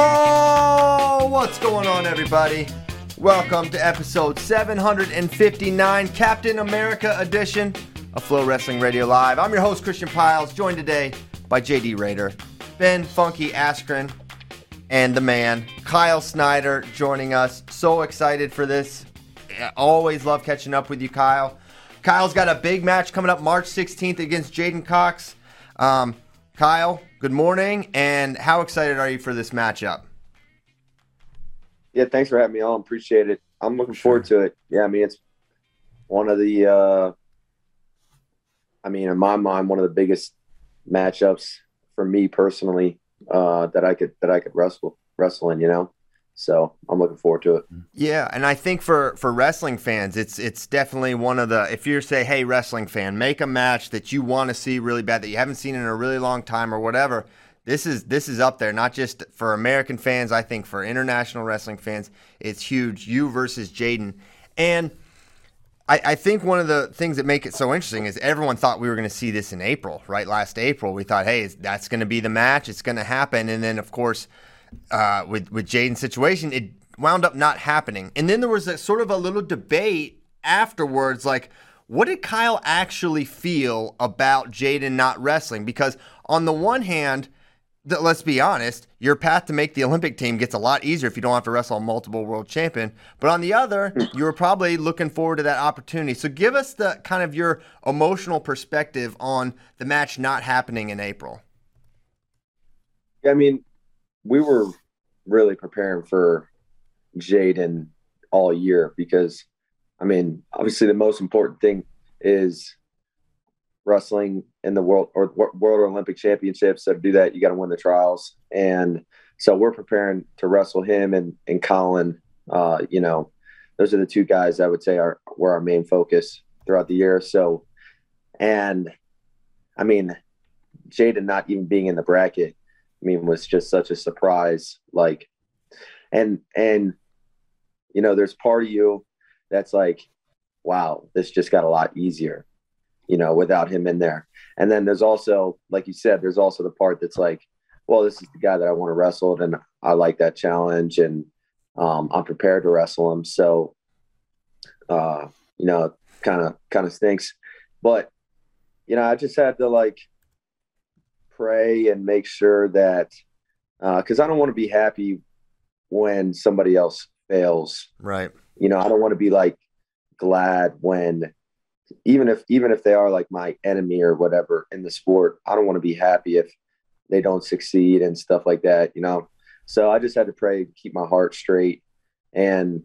Oh, what's going on, everybody? Welcome to episode 759, Captain America edition of Flow Wrestling Radio Live. I'm your host, Christian Pyles, joined today by JD Rader, Ben Funky Askren, and the man, Kyle Snyder, joining us. So excited for this. Always love catching up with you, Kyle. Kyle's got a big match coming up March 16th against J'den Cox. Um, Kyle, good morning, and how excited are you for this matchup? Yeah, thanks for having me on. Appreciate it. I'm looking forward to it. Yeah, I mean it's one of the uh I mean, in my mind, one of the biggest matchups for me personally, uh, that I could that I could wrestle wrestle in, you know. So I'm looking forward to it. Yeah, and I think for for wrestling fans, it's it's definitely one of the if you're say, hey, wrestling fan, make a match that you want to see really bad that you haven't seen in a really long time or whatever. This is this is up there, not just for American fans. I think for international wrestling fans, it's huge. You versus J'den, and I, I think one of the things that make it so interesting is everyone thought we were going to see this in April, right? Last April, we thought, hey, that's going to be the match. It's going to happen, and then of course uh, with with J'den's situation, it wound up not happening. And then there was a sort of a little debate afterwards, like what did Kyle actually feel about J'den not wrestling? Because on the one hand, th- let's be honest, your path to make the Olympic team gets a lot easier if you don't have to wrestle a multiple world champion. But on the other, you were probably looking forward to that opportunity. So give us the kind of your emotional perspective on the match not happening in April. I mean, we were really preparing for J'den all year because, I mean, obviously the most important thing is wrestling in the world or world or Olympic championships. So to do that, you got to win the trials. And so we're preparing to wrestle him and, and Colin. Uh, you know, those are the two guys I would say are were our main focus throughout the year. So, and I mean, J'den not even being in the bracket I mean, was just such a surprise. Like, and and you know, there's part of you that's like, wow, this just got a lot easier, you know, without him in there. And then there's also, like you said, there's also the part that's like, well, this is the guy that I want to wrestle, and I like that challenge, and um, I'm prepared to wrestle him. So, uh, you know, kind of kind of stinks, but you know, I just had to like pray and make sure that because uh, I don't want to be happy when somebody else fails. Right. You know, I don't want to be like glad when even if even if they are like my enemy or whatever in the sport, I don't want to be happy if they don't succeed and stuff like that, you know. So I just had to pray, keep my heart straight and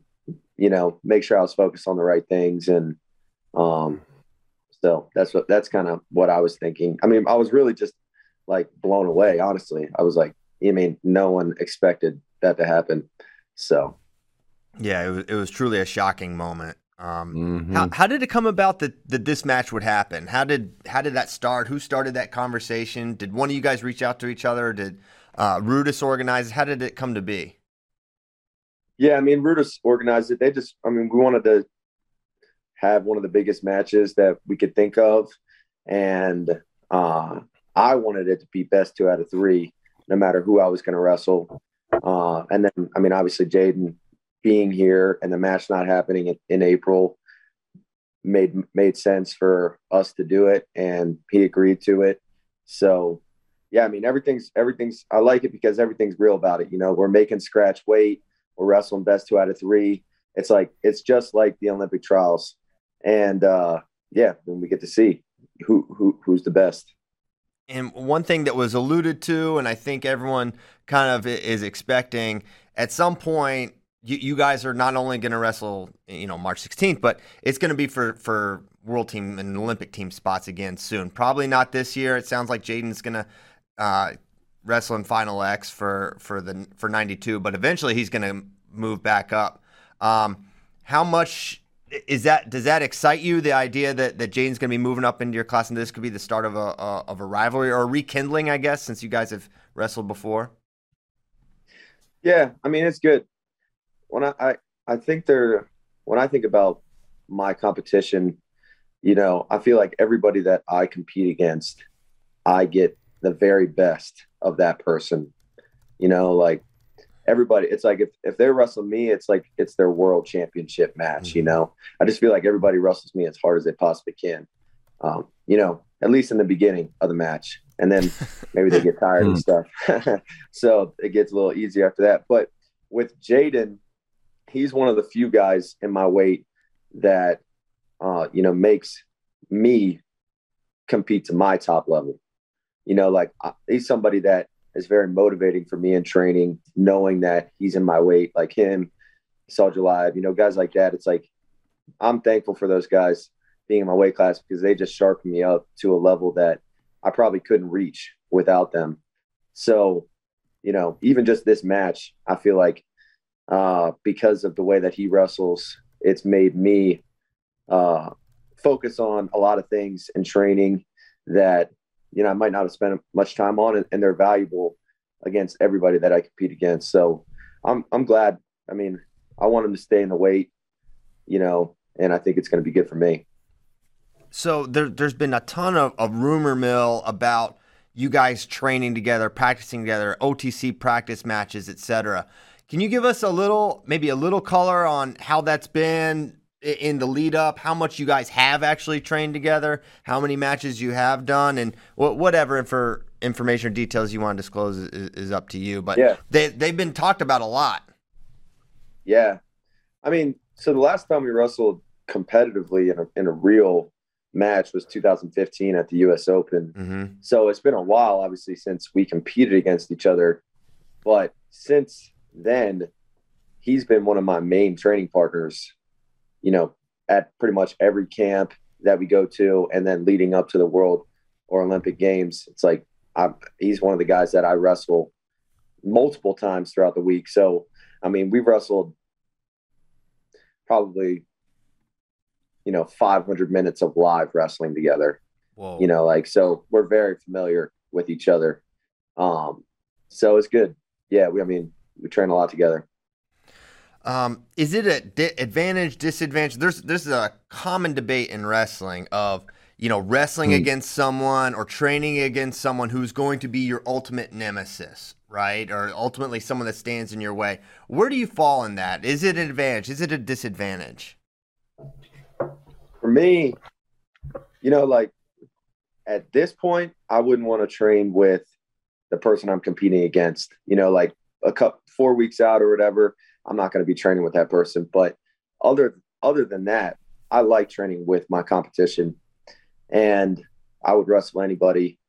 you know, make sure I was focused on the right things and um so that's what that's kind of what I was thinking. I mean, I was really just like blown away. Honestly, I was like, I mean, no one expected that to happen. So, yeah, it was, it was truly a shocking moment. Um, mm-hmm. how, how did it come about that, that this match would happen? How did how did that start? Who started that conversation? Did one of you guys reach out to each other? Did uh, Rudis organize? How did it come to be? Yeah, I mean, Rudis organized it. They just, I mean, we wanted to have one of the biggest matches that we could think of, and uh, I wanted it to be best two out of three, no matter who I was going to wrestle. Uh, and then, I mean, obviously, J'den being here and the match not happening in, in April made made sense for us to do it, and he agreed to it. So, yeah, I mean, everything's everything's. I like it because everything's real about it. You know, we're making scratch weight. We're wrestling best two out of three. It's like it's just like the Olympic trials, and uh, yeah, then we get to see who who who's the best. And one thing that was alluded to, and I think everyone kind of is expecting at some point, you, you guys are not only going to wrestle, you know, March 16th, but it's going to be for for world team and Olympic team spots again soon. Probably not this year. It sounds like J'den's going to uh, wrestle in Final X for for the for 92, but eventually he's going to move back up. Um, how much is that does that excite you the idea that that J'den's going to be moving up into your class and this could be the start of a, a, of a rivalry or a rekindling I guess since you guys have wrestled before? Yeah I mean it's good. When I I, I think they're when I think about my competition you know I feel like everybody that I compete against I get the very best of that person. You know like everybody it's like if, if they wrestle me it's like it's their world championship match mm-hmm. you know? I just feel like everybody wrestles me as hard as they possibly can. Um, you know at least in the beginning of the match. And then maybe they get tired and mm. stuff. So it gets a little easier after that. But with jaden he's one of the few guys in my weight that uh, you know makes me compete to my top level. You know like he's somebody that is very motivating for me in training, knowing that he's in my weight, like him, Sadulayev, you know, guys like that. It's like I'm thankful for those guys being in my weight class because they just sharpen me up to a level that I probably couldn't reach without them. So, you know, even just this match, I feel like uh, because of the way that he wrestles, it's made me uh, focus on a lot of things in training that you know, I might not have spent much time on it, and they're valuable against everybody that I compete against. So I'm I'm glad. I mean, I want them to stay in the weight, you know, and I think it's going to be good for me. So there, has been a ton of, of rumor mill about you guys training together, practicing together, OTC practice matches, etc. Can you give us a little, maybe a little color on how that's been? In the lead up, how much you guys have actually trained together, how many matches you have done, and whatever for information or details you want to disclose is, is up to you. But yeah. they they've been talked about a lot. Yeah, I mean, so the last time we wrestled competitively in a in a real match was 2015 at the U.S. Open. Mm-hmm. So it's been a while, obviously, since we competed against each other. But since then, he's been one of my main training partners you know, at pretty much every camp that we go to, and then leading up to the World or Olympic Games, it's like I'm, he's one of the guys that I wrestle multiple times throughout the week. So, I mean, we've wrestled probably, you know, 500 minutes of live wrestling together. Whoa. You know, like so we're very familiar with each other. Um, so it's good. Yeah, we I mean we train a lot together. Um, is it a di- advantage, disadvantage? There's there's a common debate in wrestling of you know wrestling mm. against someone or training against someone who's going to be your ultimate nemesis, right? Or ultimately someone that stands in your way. Where do you fall in that? Is it an advantage? Is it a disadvantage? For me, you know, like at this point, I wouldn't want to train with the person I'm competing against. You know, like a couple four weeks out or whatever I'm not going to be training with that person. But other other than that, I like training with my competition, and I would wrestle anybody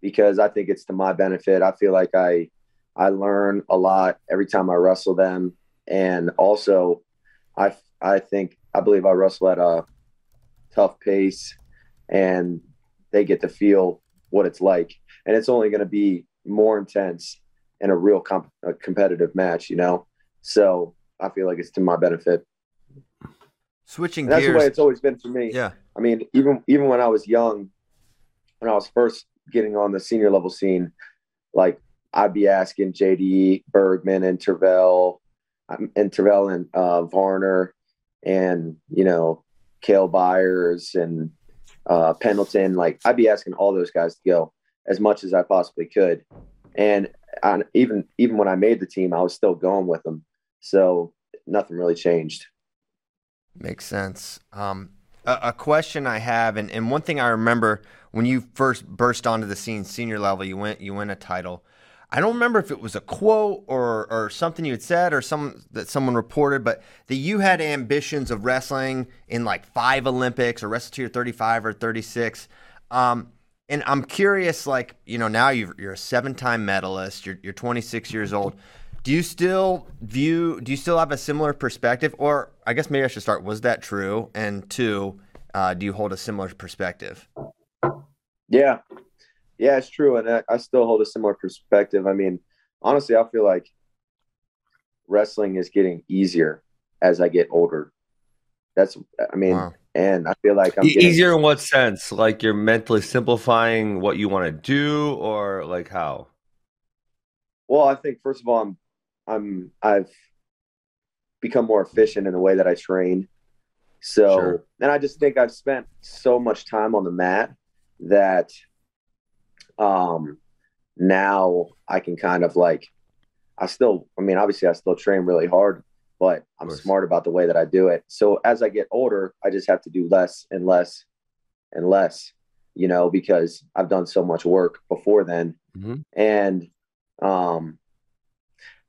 because I think it's to my benefit. I feel like I I learn a lot every time I wrestle them, and also I I think I believe I wrestle at a tough pace, and they get to feel what it's like, and it's only going to be more intense in a real comp- a competitive match, you know. So I feel like it's to my benefit. Switching And that's gears. the way it's always been for me. yeah. I mean, even even when I was young, when I was first getting on the senior level scene, like I'd be asking JD Bergman and Tervel, um, and Tervel and uh, Varner, and you know, Kale Byers and uh, Pendleton. Like I'd be asking all those guys to go as much as I possibly could, and I, even even when I made the team, I was still going with them. So nothing really changed. Makes sense. Um, a, a question I have, and, and one thing I remember when you first burst onto the scene, senior level, you went you win a title. I don't remember if it was a quote or or something you had said or some that someone reported, but that you had ambitions of wrestling in like five Olympics or wrestle to your 35 or 36. Um, and I'm curious, like you know, now you're, you're a seven-time medalist. You're you're 26 years old. Do you still view? Do you still have a similar perspective, or I guess maybe I should start. Was that true? And two, uh, do you hold a similar perspective? Yeah, yeah, it's true, and I, I still hold a similar perspective. I mean, honestly, I feel like wrestling is getting easier as I get older. That's, I mean, Wow. and I feel like I'm getting, Easier in what sense? Like you're mentally simplifying what you want to do, or like how? Well, I think first of all, I'm, I'm, I've become more efficient in the way that I train. So, Sure. and I just think I've spent so much time on the mat that, um, now I can kind of like, I still, I mean, obviously I still train really hard, but I'm smart about the way that I do it. So as I get older, I just have to do less and less and less, you know, because I've done so much work before then. Mhm. And, um,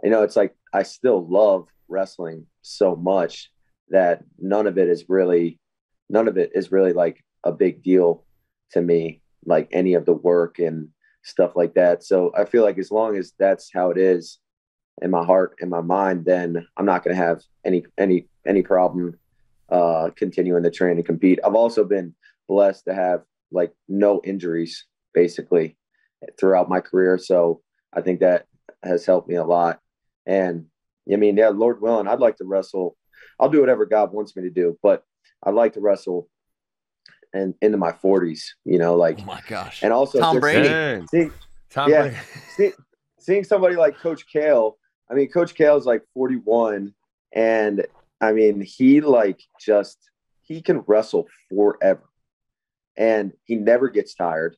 you know, it's like I still love wrestling so much that none of it is really, none of it is really like a big deal to me, like any of the work and stuff like that. So I feel like as long as that's how it is in my heart and my mind, then I'm not going to have any any any problem uh, continuing to train and compete. I've also been blessed to have like no injuries basically throughout my career, so I think that has helped me a lot. And I mean, yeah, Lord willing, I'd like to wrestle. I'll do whatever God wants me to do, but I'd like to wrestle and into my 40s. You know, like Oh my gosh! and also Tom just Brady. Dang. seeing, Tom Yeah. Brady. see, seeing somebody like Coach Cael. I mean, Coach Cael is like 41, and I mean, he like just he can wrestle forever, and he never gets tired,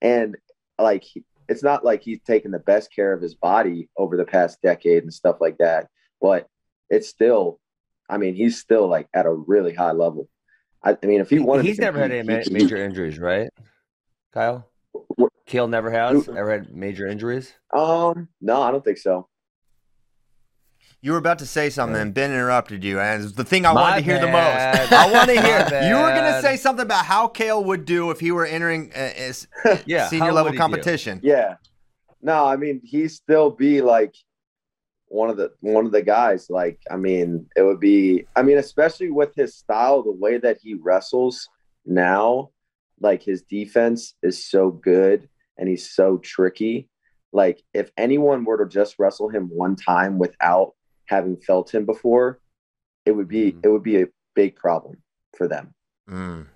and like he, it's not like he's taken the best care of his body over the past decade and stuff like that, but it's still, I mean, he's still like at a really high level. I, I mean, if he wanted, to He's never had any major injuries, right? Kyle? What- Cael never has Who- ever had major injuries. Um, no, I don't think so. You were about to say something, and Ben interrupted you, and it's the thing I My wanted to hear the bad. most. I want to My hear. You were going to say something about how Cael would do if he were entering uh, his Yeah, senior how level would he do? competition. Yeah. No, I mean he still be like one of the one of the guys. Like, I mean, it would be I mean, especially with his style, the way that he wrestles now, like his defense is so good and he's so tricky. Like, if anyone were to just wrestle him one time without having felt him before, it would be Mhm. it would be a big problem for them. Mm.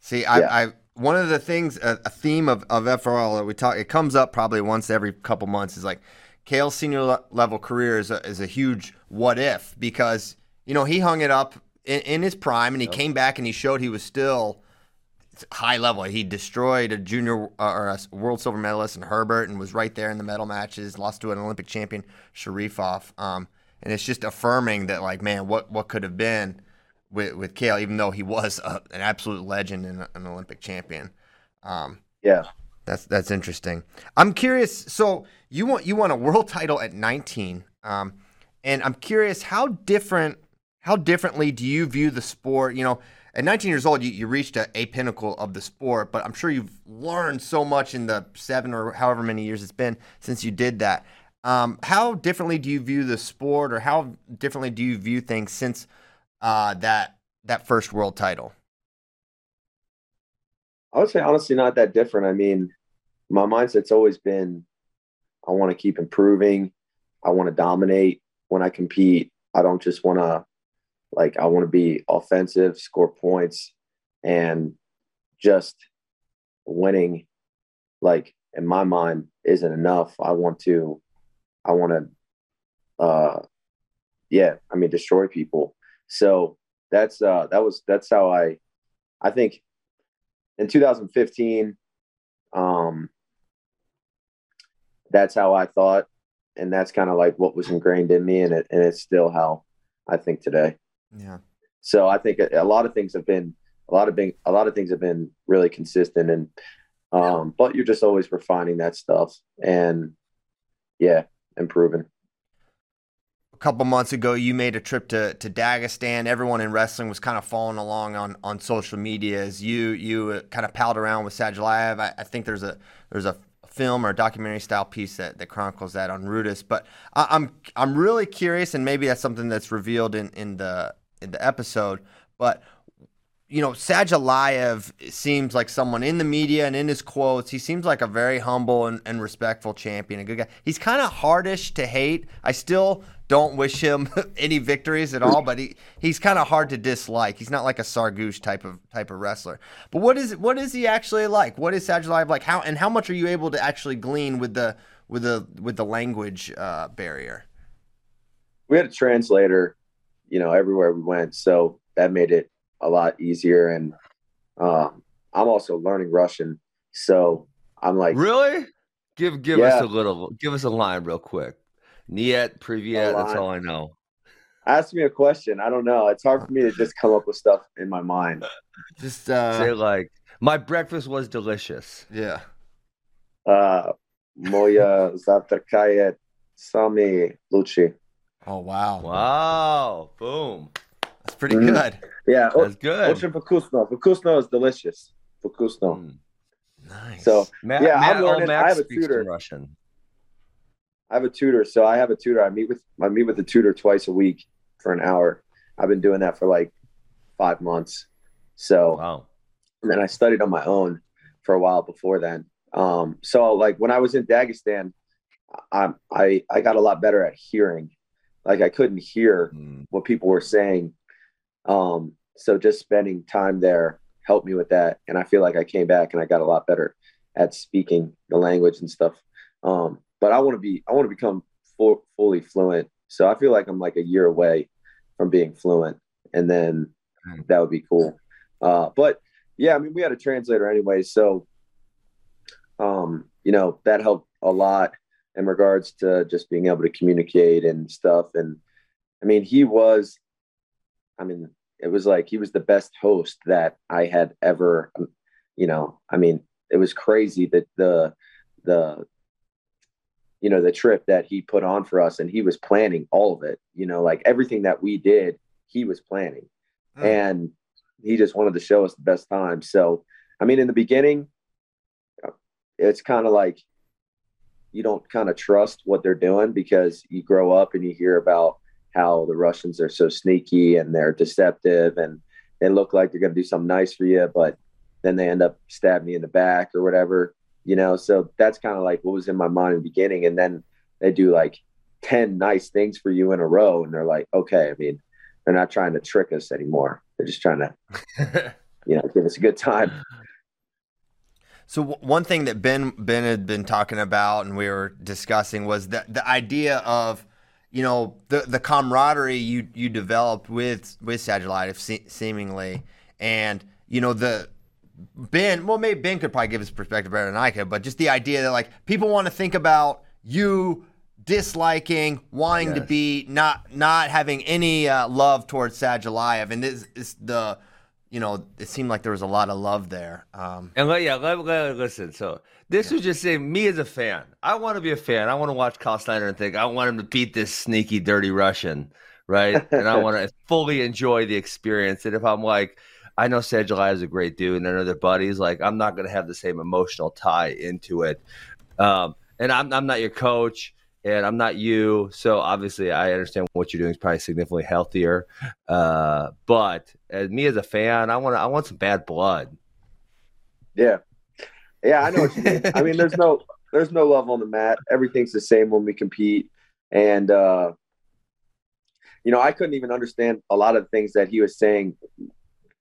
See, I, Yeah. I one of the things, a, a theme of, of FRL that we talk, it comes up probably once every couple months is like Cael's senior le- level career is a, is a huge what if because you know he hung it up in, in his prime and he came back and he showed he was still high level. He destroyed a junior uh, or a world silver medalist in Herbert and was right there in the medal matches. Lost to an Olympic champion Sharifov. Um, and it's just affirming that like man, what what could have been with with Cael, even though he was a, an absolute legend and an Olympic champion. Um, Yeah. that's that's interesting. I'm curious. So you want you won a world title at 19, um, and I'm curious how different how differently do you view the sport? You know, at 19 years old, you, you reached a, a pinnacle of the sport, but I'm sure you've learned so much in the seven or however many years it's been since you did that. Um, how differently do you view the sport, or how differently do you view things since uh, that that first world title? I would say honestly not that different. I mean, my mindset's always been I want to keep improving. I want to dominate when I compete. I don't just want to like I want to be offensive, score points, and just winning. Like in my mind, isn't enough. I want to, I want to, uh, yeah. I mean, destroy people. So that's uh, that was that's how I, I think, in 2015, um, that's how I thought, and that's kind of like what was ingrained in me, and it and it's still how I think today. Yeah. So I think a, a lot of things have been a lot of being a lot of things have been really consistent, and um, but you're just always refining that stuff, and yeah, improving. A couple months ago, you made a trip to to Dagestan. Everyone in wrestling was kind of following along on on social media as you you uh, kind of palled around with Sadulayev. I, I think there's a there's a film or a documentary style piece that, that chronicles that on Rudis. But I, I'm I'm really curious, and maybe that's something that's revealed in, in the in the episode. But you know, Sadulayev seems like someone in the media and in his quotes. He seems like a very humble and, and respectful champion, a good guy. He's kind of hardish to hate. I still don't wish him any victories at all, but he, he's kind of hard to dislike. He's not like a Sargouche type of type of wrestler. But what is what is he actually like? What is Sadulayev like? How and how much are you able to actually glean with the with the with the language uh, barrier? We had a translator, you know, everywhere we went, so that made it a lot easier. And um, I'm also learning Russian, so I'm like, really? Give give Yeah. us a little, give us a line real quick. Niet, privyet. That's all I know. ask me a question. I don't know. It's hard for me to just come up with stuff in my mind. Just uh, Say like, my breakfast was delicious. yeah. Uh, Moya Zatakayet Sami Luci. Oh wow, Wow, boom, that's pretty Mhm. good. Yeah, that's good. Ocean Vkusno. Vkusno is delicious. Vkusno. Mm. Nice. So Matt, Yeah, I'm Matt learning. I have a tutor. Russian. I have a tutor, so I have a tutor. I meet with I meet with the tutor twice a week for an hour. I've been doing that for like five months. So Wow. and then I studied on my own for a while before then. Um, so like when I was in Dagestan, I, I I got a lot better at hearing. Like I couldn't hear Mm. what people were saying. Um, so just spending time there helped me with that, and I feel like I came back and I got a lot better at speaking the language and stuff. Um, but I want to be I want to become full, fully fluent. So I feel like I'm like a year away from being fluent, and then Mm. that would be cool. Uh, but yeah, I mean, we had a translator anyway, so um, you know that helped a lot in regards to just being able to communicate and stuff. And I mean, he was, I mean, it was like he was the best host that I had ever, um, you know. I mean, it was crazy that the the you know the trip that he put on for us, and he was planning all of it. You know, like everything that we did, he was planning and he just wanted to show us the best time. So, I mean, in the beginning, uh, it's kind of like you don't kind of trust what they're doing because you grow up and you hear about how the Russians are so sneaky and they're deceptive and they look like they're going to do something nice for you, but then they end up stabbing you in the back or whatever, you know? So that's kind of like what was in my mind in the beginning. And then they do like 10 nice things for you in a row. And they're like, okay, I mean, they're not trying to trick us anymore. They're just trying to, you know, give us a good time. So one thing that Ben Ben had been talking about and we were discussing was that the idea of you know the the camaraderie you you developed with with Sadulayev se- seemingly. And you know the Ben well maybe Ben could probably give his perspective better than I could but just the idea that like people want to think about you disliking wanting to be not not having any uh, love towards Sadulayev and this is the you know it seemed like there was a lot of love there um, And let, yeah, listen. So this was just saying, me as a fan, I want to be a fan. I want to watch Kyle Snyder and think I want him to beat this sneaky, dirty Russian, right? and I want to fully enjoy the experience. And if I'm like, I know Sadulayev is a great dude, and I know their buddies, like I'm not going to have the same emotional tie into it. Um, and I'm I'm not your coach, and I'm not you, so obviously I understand what you're doing is probably significantly healthier. Uh, but as me as a fan, I want I want some bad blood. Yeah. Yeah, I know what you mean. I mean, there's no there's no love on the mat. Everything's the same when we compete. And uh you know, I couldn't even understand a lot of the things that he was saying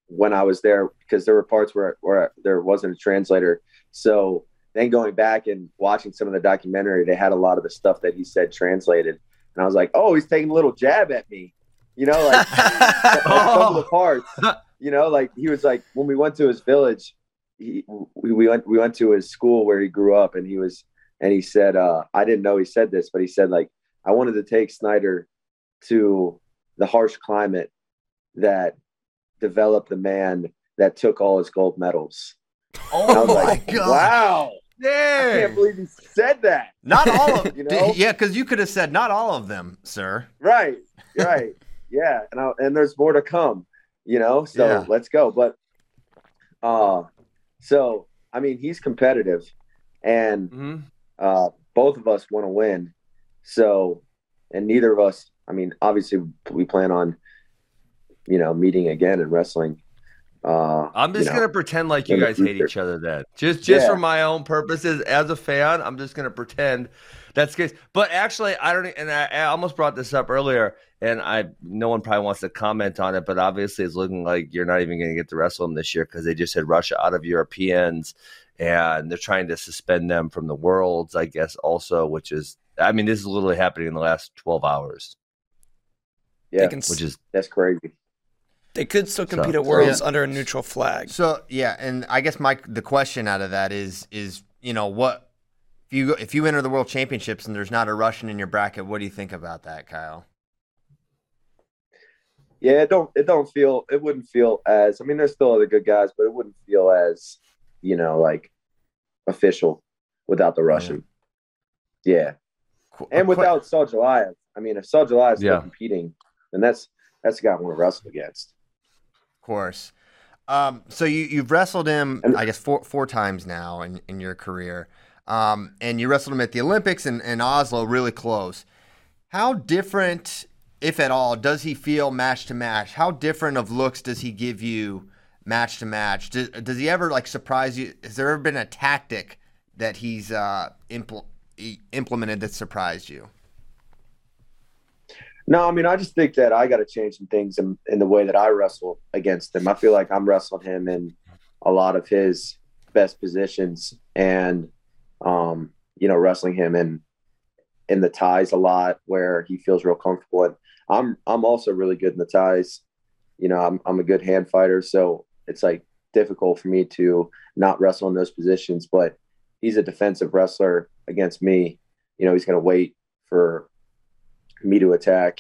when I was there because there were parts where where there wasn't a translator. So then going back and watching some of the documentary, they had a lot of the stuff that he said translated, and I was like, oh, he's taking a little jab at me, you know, like some of the parts, you know, like he was like when we went to his village, he, we, we went we went to his school where he grew up, and he was and he said, uh, I didn't know he said this, but he said like I wanted to take Snyder to the harsh climate that developed the man that took all his gold medals. Oh my like, god! Wow. Dang. I can't believe he said that. Not all of You know? yeah, because you could have said not all of them, sir. Right. Right. yeah. And I, and there's more to come, you know? So Yeah. let's go. But uh so I mean he's competitive and Mhm. uh both of us want to win. So and neither of us I mean, obviously we plan on, you know, meeting again and wrestling. Uh I'm just you know. gonna pretend like you guys hate each other. Then, just just Yeah. for my own purposes as a fan, I'm just gonna pretend that's the case. But actually, I don't. e, And I, I almost brought this up earlier, and I no one probably wants to comment on it. But obviously, it's looking like you're not even gonna get to wrestle them this year because they just had Russia out of Europeans, and they're trying to suspend them from the worlds. I guess also, which is, I mean, this is literally happening in the last 12 hours, yeah, can, which is that's crazy. they could still So- compete at so, Worlds yeah. under a neutral flag. So yeah, and I guess my the question out of that is is you know what if you if you enter the world championships and there's not a Russian in your bracket, what do you think about that, Kyle? Yeah, it don't it don't feel it wouldn't feel as I mean there's still other good guys, but it wouldn't feel as, you know, like official without the Russian. Yeah. Qu- And a que- without Sadulayev. I mean if Sadulayev is Yeah. still competing, then that's that's the guy I want to wrestle against. of course. Um, so you you've wrestled him, And- I guess four four times now in, in your career, um, and you wrestled him at the Olympics and, and Oslo, really close. How different, if at all, does he feel match to match? How different of looks does he give you match to match? Does, does he ever like surprise you? Has there ever been a tactic that he's uh, impl- implemented that surprised you? No, I mean I just think that I gotta change some things in, in the way that I wrestle against him. I feel like I'm wrestling him in a lot of his best positions and um, you know, wrestling him in in the ties a lot where he feels real comfortable. And I'm I'm also really good in the ties. You know, I'm I'm a good hand fighter, so it's like difficult for me to not wrestle in those positions. But he's a defensive wrestler against me. You know, he's gonna wait for me to attack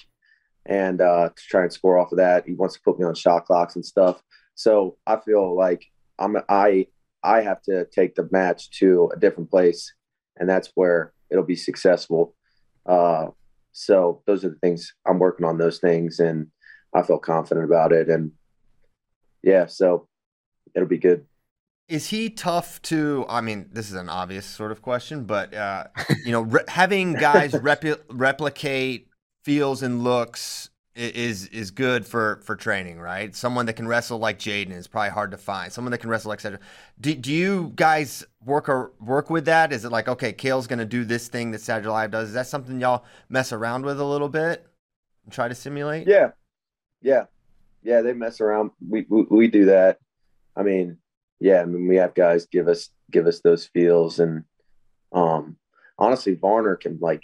and uh, to try and score off of that. He wants to put me on shot clocks and stuff. So I feel like I'm I I have to take the match to a different place, and that's where it'll be successful. Uh, so those are the things I'm working on. Those things, and I feel confident about it. And yeah, so it'll be good. Is he tough to? I mean, this is an obvious sort of question, but uh, you know, re- having guys replicate feels and looks is is good for for training, right? Someone that can wrestle like J'den is probably hard to find. Someone that can wrestle like Cedric. Do, do you guys work or work with that? Is it like okay, Cael's going to do this thing that Sadulayev does? Is that something y'all mess around with a little bit and try to simulate? Yeah, yeah, yeah. They mess around. We we, we do that. I mean, yeah. I mean, we have guys give us give us those feels, and um, honestly, Varner can like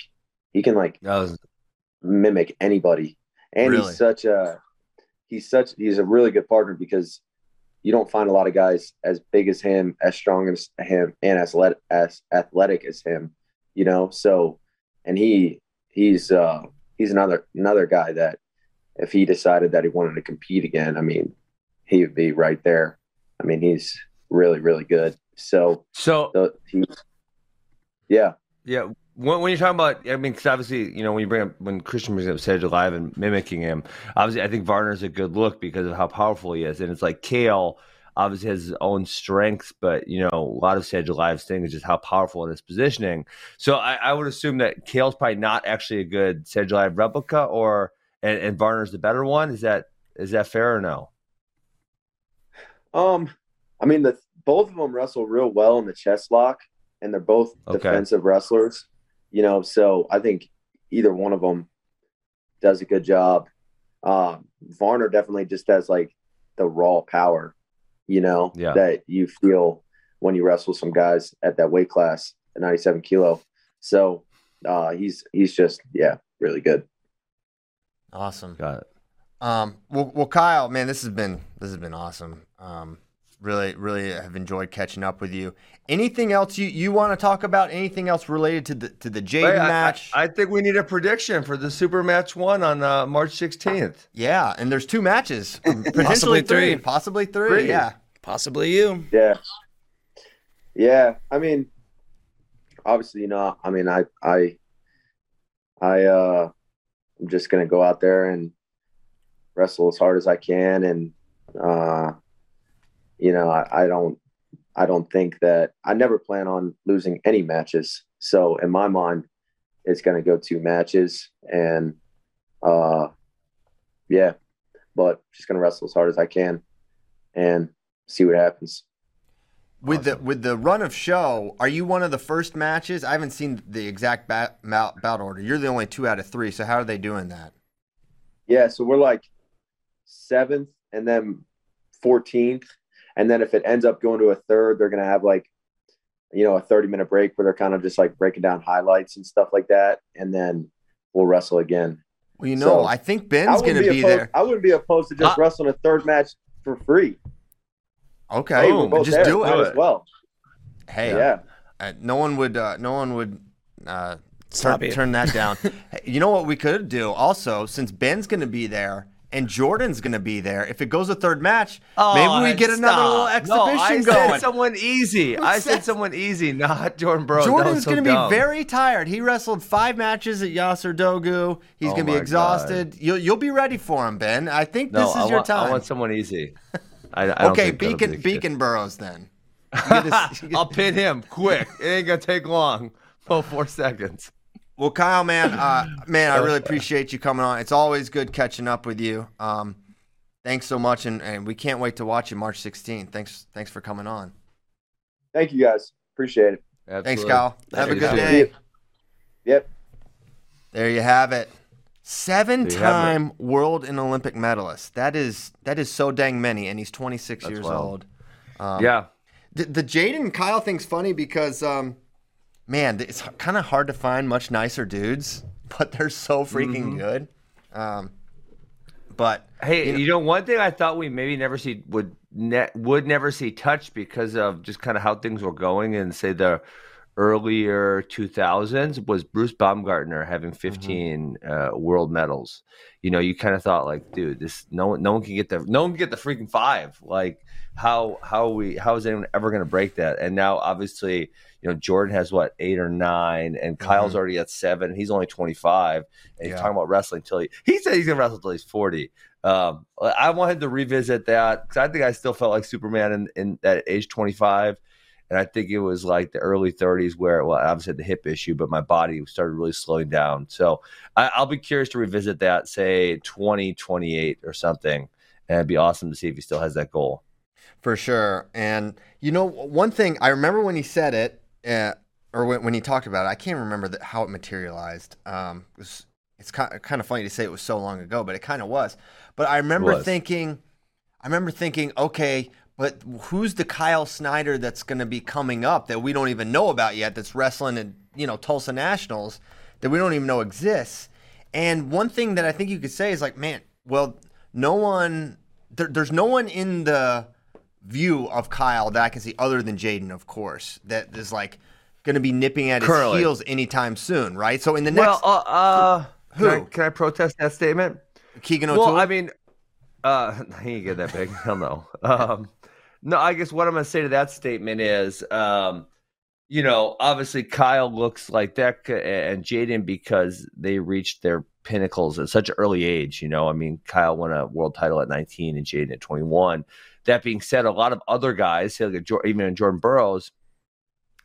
he can like that was mimic anybody, and Really? he's such a he's such he's a really good partner because you don't find a lot of guys as big as him, as strong as him, and as athletic as athletic as him. You know, so and he he's uh he's another another guy that if he decided that he wanted to compete again, I mean, he would be right there. I mean, he's really really good. So, so so he, yeah, Yeah, when, when you're talking about, I mean, because obviously, you know, when you bring up when Christian brings up Sadulayev and mimicking him, obviously, I think Varner's a good look because of how powerful he is, and it's like Cael obviously has his own strengths, but you know, a lot of Sadulayev's thing is just how powerful in his positioning. So I, I would assume that Cael's probably not actually a good Sadulayev replica, or and, and Varner's the better one. Is that is that fair or no? Um, I mean, the both of them wrestle real well in the chest lock, and they're both Okay. defensive wrestlers. You know, so I think either one of them does a good job uh, Varner definitely just has like the raw power, you know, Yeah. that you feel when you wrestle some guys at that weight class at 97 kilo. So uh, he's he's just yeah, really good. Awesome. Got it. Um, well, well, Kyle, man, this has been this has been awesome. Um, really, really have enjoyed catching up with you. Anything else you, you want to talk about? Anything else related to the to the J'den Hey, match? I, I think we need a prediction for the Super Match One on uh, March 16th. yeah, and there's two matches, potentially Possibly three, three. possibly three. Three. Yeah, Possibly you. Yeah. Yeah. I mean, obviously, you know, I mean, I, I, I, uh, I'm just going to go out there and wrestle as hard as I can. And, uh, you know, I, I don't, I don't think that I never plan on losing any matches. So in my mind, it's going to go two matches and, uh, yeah, but just going to wrestle as hard as I can and see what happens. with the with the run of show, are you one of the first matches? I haven't seen the exact bat, bout, bout order. You're the only two out of three. So how are they doing that? Yeah, so we're like seventh and then 14th. And then if it ends up going to a third, they're going to have like, you know, a 30 minute break where they're kind of just like breaking down highlights and stuff like that. And then we'll wrestle again. Well, you know, So, I think I Ben's going to be opposed, there. I wouldn't be opposed to just Uh, wrestling a third match for free. Okay, Hey, we're both just there. do it. as well. Hey, Yeah. Uh, no one would. Uh, no one would uh, turn, turn that down. You know what we could do also, since Ben's going to be there and Jordan's going to be there. If it goes a third match, oh, maybe we get another little exhibition Oh, no, I going. said someone easy. Who I said someone easy, not Jordan Burroughs. Jordan's going going to be very tired. He wrestled five matches at Yasar Dogu. He's Oh going to be exhausted. You'll you'll be ready for him, Ben. I think No, this is I your want, time. I want someone easy. I, I don't okay, Beacon be the case. Beacon Burroughs then. You get his- you get- I'll pin him quick. It ain't gonna take long. Oh, four seconds. Well, Kyle, man, uh, man, I really appreciate you coming on. It's always good catching up with you. Um, thanks so much, and, and we can't wait to watch you March 16th. Thanks, thanks for coming on. Thank you guys. Appreciate it. Thanks, Kyle. Have a good day. Yep. There you have it. There you have Seven-time world and Olympic medalist. That is that is so dang many, and he's 26 That's years wild. old. Um, Yeah. The, the J'den Kyle thing's funny because, um, man, it's kind of hard to find much nicer dudes, but they're so freaking Mm-hmm. good. Um, but Hey, you know, one thing I thought we maybe never see would ne- would never see touched because of just kind of how things were going in say the earlier 2000s was Bruce Baumgartner having 15 uh, world medals. You know, you kind of thought like, dude, this no one no one can get the no one can get the freaking five. Like how how we how is anyone ever going to break that? And now obviously, you know, Jordan has what eight or nine, and Kyle's already at seven. He's only 25, and he's talking about wrestling till he he said he's gonna wrestle till he's 40. Um, I wanted to revisit that because I think I still felt like Superman in, in at age 25. And I think it was like the early 30s where, well, obviously had the hip issue, but my body started really slowing down. So I, I'll be curious to revisit that, say 2028 or something. And it'd be awesome to see if he still has that goal. For sure. And you know, one thing I remember when he said it, uh, or when, when he talked about it, I can't remember that, how it materialized. Um, it was, it's kind of, kind of funny to say it was so long ago, but it kind of was. But I remember thinking, I remember thinking, okay, but who's the Kyle Snyder that's going to be coming up that we don't even know about yet? That's wrestling in you know Tulsa Nationals that we don't even know exists. And one thing that I think you could say is like, man, well, no one, there, there's no one in the view of Kyle that I can see other than J'den, of course, that is like going to be nipping at his heels anytime soon, right? So in the next, well, uh, uh, Who? Can I, can I protest that statement? Keegan O'Toole. Well, I mean, uh, he ain't get that big. Hell no. Um, no, I guess what I'm going to say to that statement is, um, you know, obviously Kyle looks like that and J'den because they reached their pinnacles at such an early age. You know, I mean, Kyle won a world title at 19 and J'den at 21. That being said, a lot of other guys, say like a, even Jordan Burroughs,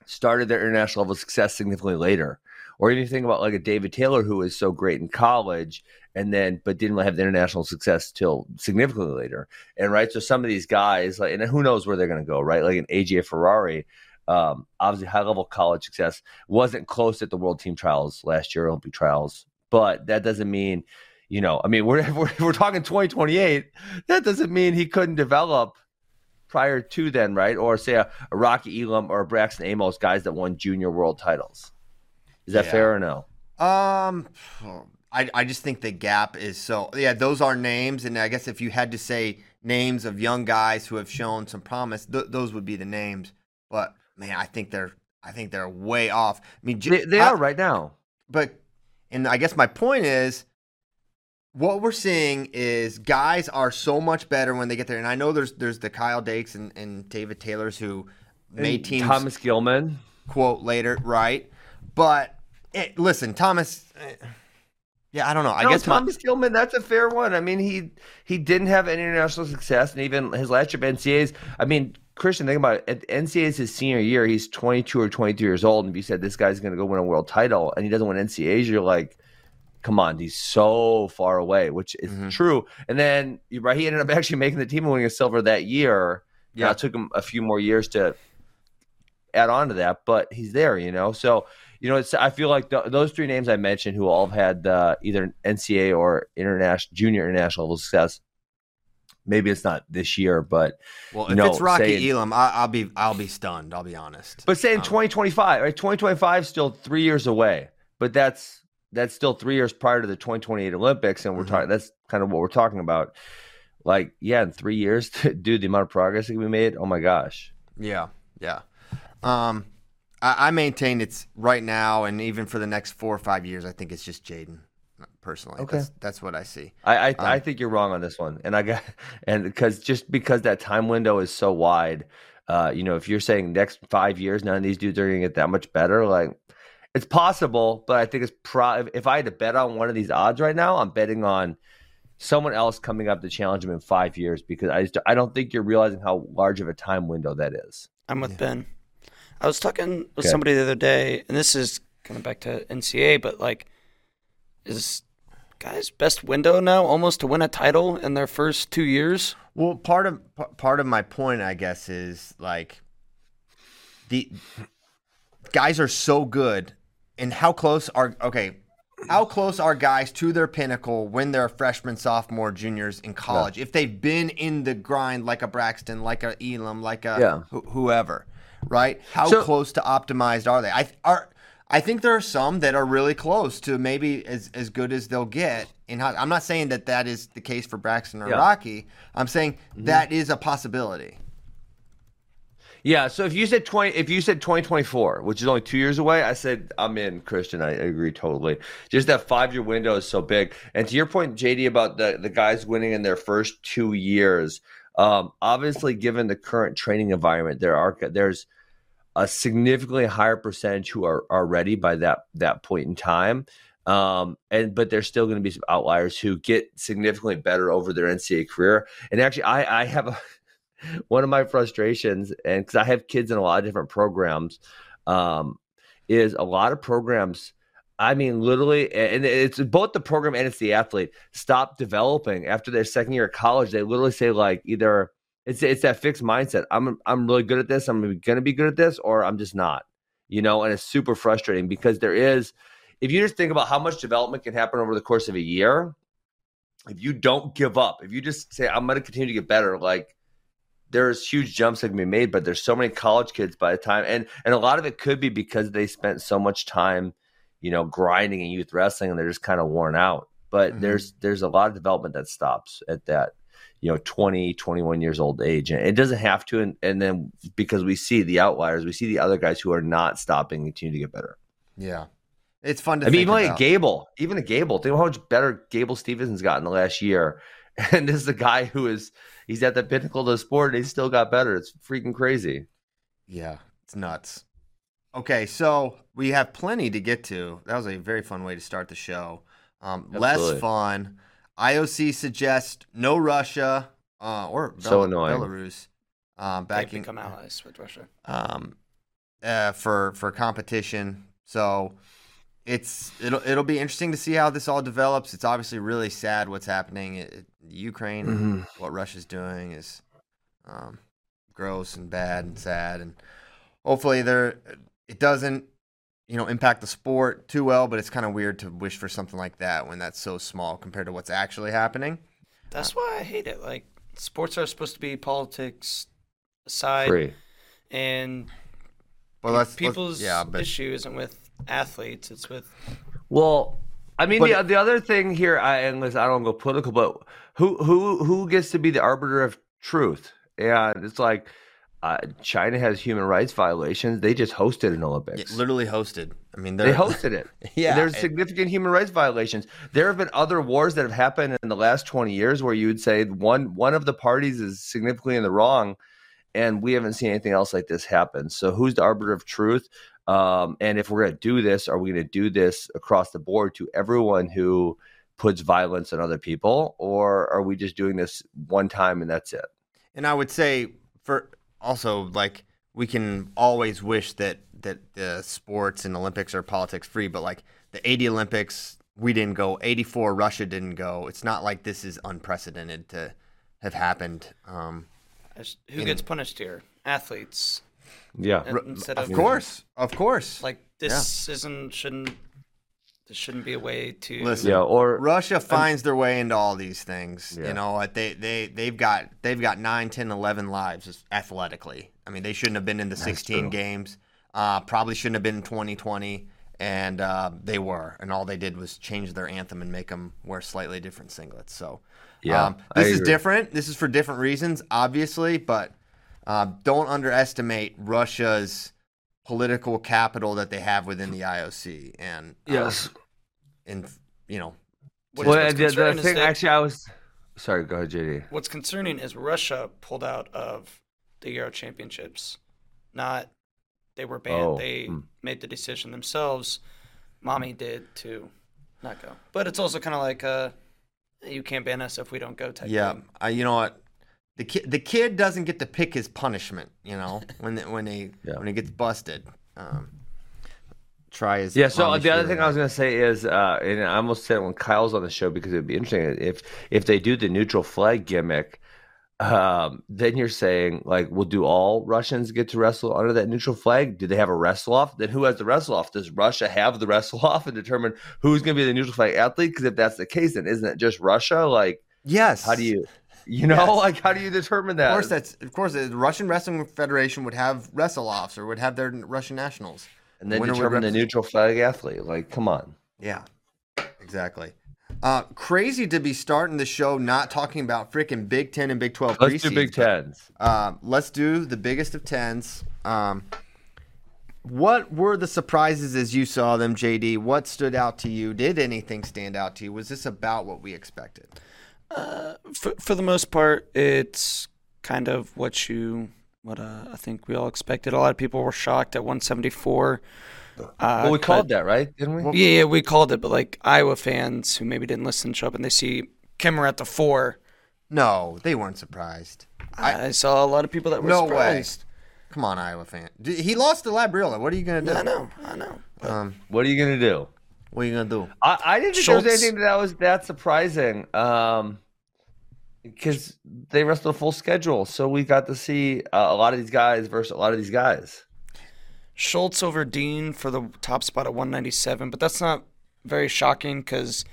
started their international level success significantly later. Or even think about like a David Taylor who was so great in college and then but didn't have the international success till significantly later. And right, so some of these guys, like, and who knows where they're going to go, right? Like an AJ Ferrari, um, obviously high level college success wasn't close at the World Team Trials last year, Olympic trials, but that doesn't mean. You know, I mean, we're, we're, we're talking 2028. That doesn't mean he couldn't develop prior to then, right? Or say a, a Rocky Elam or a Braxton Amos, guys that won junior world titles. Is that Yeah. fair or no? Um, I I just think the gap is so yeah. Those are names, and I guess if you had to say names of young guys who have shown some promise, th- those would be the names. But man, I think they're I think they're way off. I mean, They, they I- are right now. but and I guess my point is what we're seeing is guys are so much better when they get there. And I know there's there's the Kyle Dake's and, and David Taylors who made And teams Thomas Gilman. quote later, right? But eh, listen, Thomas. eh, yeah, I don't know. I No, guess my, Thomas Gilman, that's a fair one. I mean, he he didn't have any international success, and even his last trip NCAAs. I mean, Christian, think about it. At NCAAs his senior year, he's 22 or 23 years old, and if you said this guy's going to go win a world title, and he doesn't win NCAAs, you're like, come on, he's so far away, which is Mhm. true. And then right, he ended up actually making the team and winning a silver that year. Yeah, Yeah. it took him a few more years to add on to that, but he's there, you know. So you know, it's I feel like th- those three names I mentioned, who all have had uh, either NCAA or international, junior international level success. Maybe it's not this year, but well, if no, it's Rocky saying- Elam, I, I'll be I'll be stunned. I'll be honest. but saying Um, 2025, right? 2025 is still three years away, but that's that's still three years prior to the 2028 Olympics, and we're Mhm. talking. That's kind of what we're talking about. Like, yeah, in three years, dude, the amount of progress that can be made. Oh my gosh. Yeah, yeah. Um, I, I maintain it's right now, and even for the next four or five years, I think it's just J'den. Personally, Okay. that's, that's what I see. I I, Um, I think you're wrong on this one, and I got and because just because that time window is so wide, uh, you know, if you're saying next five years, none of these dudes are going to get that much better, like it's possible, but I think it's pro. If I had to bet on one of these odds right now, I'm betting on someone else coming up to challenge him in five years because I just I don't think you're realizing how large of a time window that is. I'm with Ben. I was talking with Okay. somebody the other day, and this is kind of back to NCAA, but like, is guys' best window now almost to win a title in their first two years? Well, part of part of my point, I guess, is like the guys are so good, and how close are okay? How close are guys to their pinnacle when they're freshmen, sophomore, juniors in college? If they've been in the grind like a Braxton, like a Elam, like a Yeah. wh- whoever, right? How So- close to optimized are they? I are. I think there are some that are really close to maybe as, as good as they'll get. In I'm not saying that that is the case for Braxton or Yeah. Rocky. I'm saying mm-hmm. that is a possibility. Yeah, so if you said twenty, if you said twenty twenty four, which is only two years away, I said I'm in. Christian, I agree totally. Just that five year window is so big. And to your point, JD, about the the guys winning in their first two years, um, obviously, given the current training environment, there are there's a significantly higher percentage who are are ready by that that point in time. Um, and but there's still going to be some outliers who get significantly better over their NCAA career. And actually, I I have a one of my frustrations, and because I have kids in a lot of different programs, um, is a lot of programs. I mean, literally, and it's both the program and it's the athlete stop developing after their second year of college. They literally say like either it's it's that fixed mindset. I'm I'm really good at this. I'm to be good at this, or I'm just not. You know, and it's super frustrating because there is. If you just think about how much development can happen over the course of a year, if you don't give up, if you just say I'm to continue to get better, like there's huge jumps that can be made, but there's so many college kids by the time, and and a lot of it could be because they spent so much time, you know, grinding in youth wrestling, and they're just kind of worn out. But Mhm. there's there's a lot of development that stops at that, you know, 20, 21 years old age, and it doesn't have to. And, and then because we see the outliers, we see the other guys who are not stopping and continue to get better. Yeah, it's fun to. I mean, even like. Gable, even a Gable. Think how much better Gable Stevenson's got in the last year. And this is a guy who is he's at the pinnacle of the sport and he's still got better. It's freaking crazy. Yeah, it's nuts. Okay, so we have plenty to get to. That was a very fun way to start the show. Um, less fun. IOC suggests no Russia uh, or So Bel- annoying. Belarus um, They backing become allies with Russia. um, uh, for for competition. So it's it'll it'll be interesting to see how this all develops. It's obviously really sad what's happening in Ukraine. Mhm. What Russia's doing is um, gross and bad and sad, and hopefully there it doesn't you know impact the sport too well, but it's kind of weird to wish for something like that when that's so small compared to what's actually happening. That's why I hate it. Like sports are supposed to be politics aside, Free. and Well, let's people's let's, yeah, but issue isn't with athletes; it's with Well, I mean, But- the, the other thing here, I, and listen, I don't go political, but who who who gets to be the arbiter of truth? And it's like uh, China has human rights violations. They just hosted an yeah, Olympics. literally hosted. I mean, They hosted it. Yeah, There's and- significant human rights violations. There have been other wars that have happened in the last 20 years where you would say one one of the parties is significantly in the wrong, and we haven't seen anything else like this happen. So who's the arbiter of truth? Um, and if we're going to do this, are we going to do this across the board to everyone who puts violence on other people, or are we just doing this one time and that's it? And I would say for also like we can always wish that that the sports and Olympics are politics free, but like the 80 Olympics, we didn't go. 84, Russia didn't go. It's not like this is unprecedented to have happened. Um, who gets punished here? Athletes. Yeah. Instead of of course, of course. like this isn't shouldn't this shouldn't be a way to Listen, Yeah. Or Russia finds their way into all these things. Yeah. You know, they they they've got they've got 9, 10, 11 lives athletically. I mean, they shouldn't have been in the 16 true. games. Uh, probably shouldn't have been in 2020, and uh, they were. And all they did was change their anthem and make them wear slightly different singlets. So, Yeah, um, this is different. This is for different reasons, obviously, but uh, don't underestimate Russia's political capital that they have within the IOC. And uh, yes. and you know, What is- Well, what's the, the thing that- actually, I was sorry. Go ahead, JD. What's concerning is Russia pulled out of the Euro Championships. Not they were banned. Oh, They hmm. made the decision themselves. Mommy did to not go. But it's also kind of like uh, you can't ban us if we don't go. Type Yeah, thing. I, you know what? The kid, the kid doesn't get to pick his punishment. You know, when they, when he Yeah. when he gets busted. Um, try his. Yeah. So the other thing I was going to say is, uh, and I almost said when Kyle's on the show because it'd be interesting if if they do the neutral flag gimmick. Um, then you're saying like, well, do all Russians get to wrestle under that neutral flag? Do they have a wrestle off? Then who has the wrestle off? Does Russia have the wrestle off and determine who's going to be the neutral flag athlete? Because if that's the case, then isn't it just Russia? Like, Yes. how do you, you know, Yes. like how do you determine that? Of course, that's of course the Russian Wrestling Federation would have wrestle offs or would have their Russian nationals. and then winner determine the neutral flag athlete. Like, come on. Yeah, exactly. Uh, crazy to be starting the show not talking about freaking Big Ten and Big Twelve. Let's do Big Tens. Um, let's do the biggest of tens. Um, what were the surprises as you saw them, JD? What stood out to you? Did anything stand out to you? Was this about what we expected? For for the most part, it's kind of what you what uh, I think we all expected. A lot of people were shocked at 174. Uh, Well, we called that, right? Didn't we? Yeah, yeah, we called it, but like Iowa fans who maybe didn't listen show up and they see Kimmer at the four. No, they weren't surprised. I, I saw a lot of people that were No way. surprised. Come on, Iowa fan. He lost to Labriola. What are you gonna do? I know, I know. Um, What are you gonna do? What are you gonna do? I, I didn't think there was anything that was that surprising. Um, because they wrestled a full schedule, so we got to see uh, a lot of these guys versus a lot of these guys. Schultz over Dean for the top spot at 197, but that's not very shocking because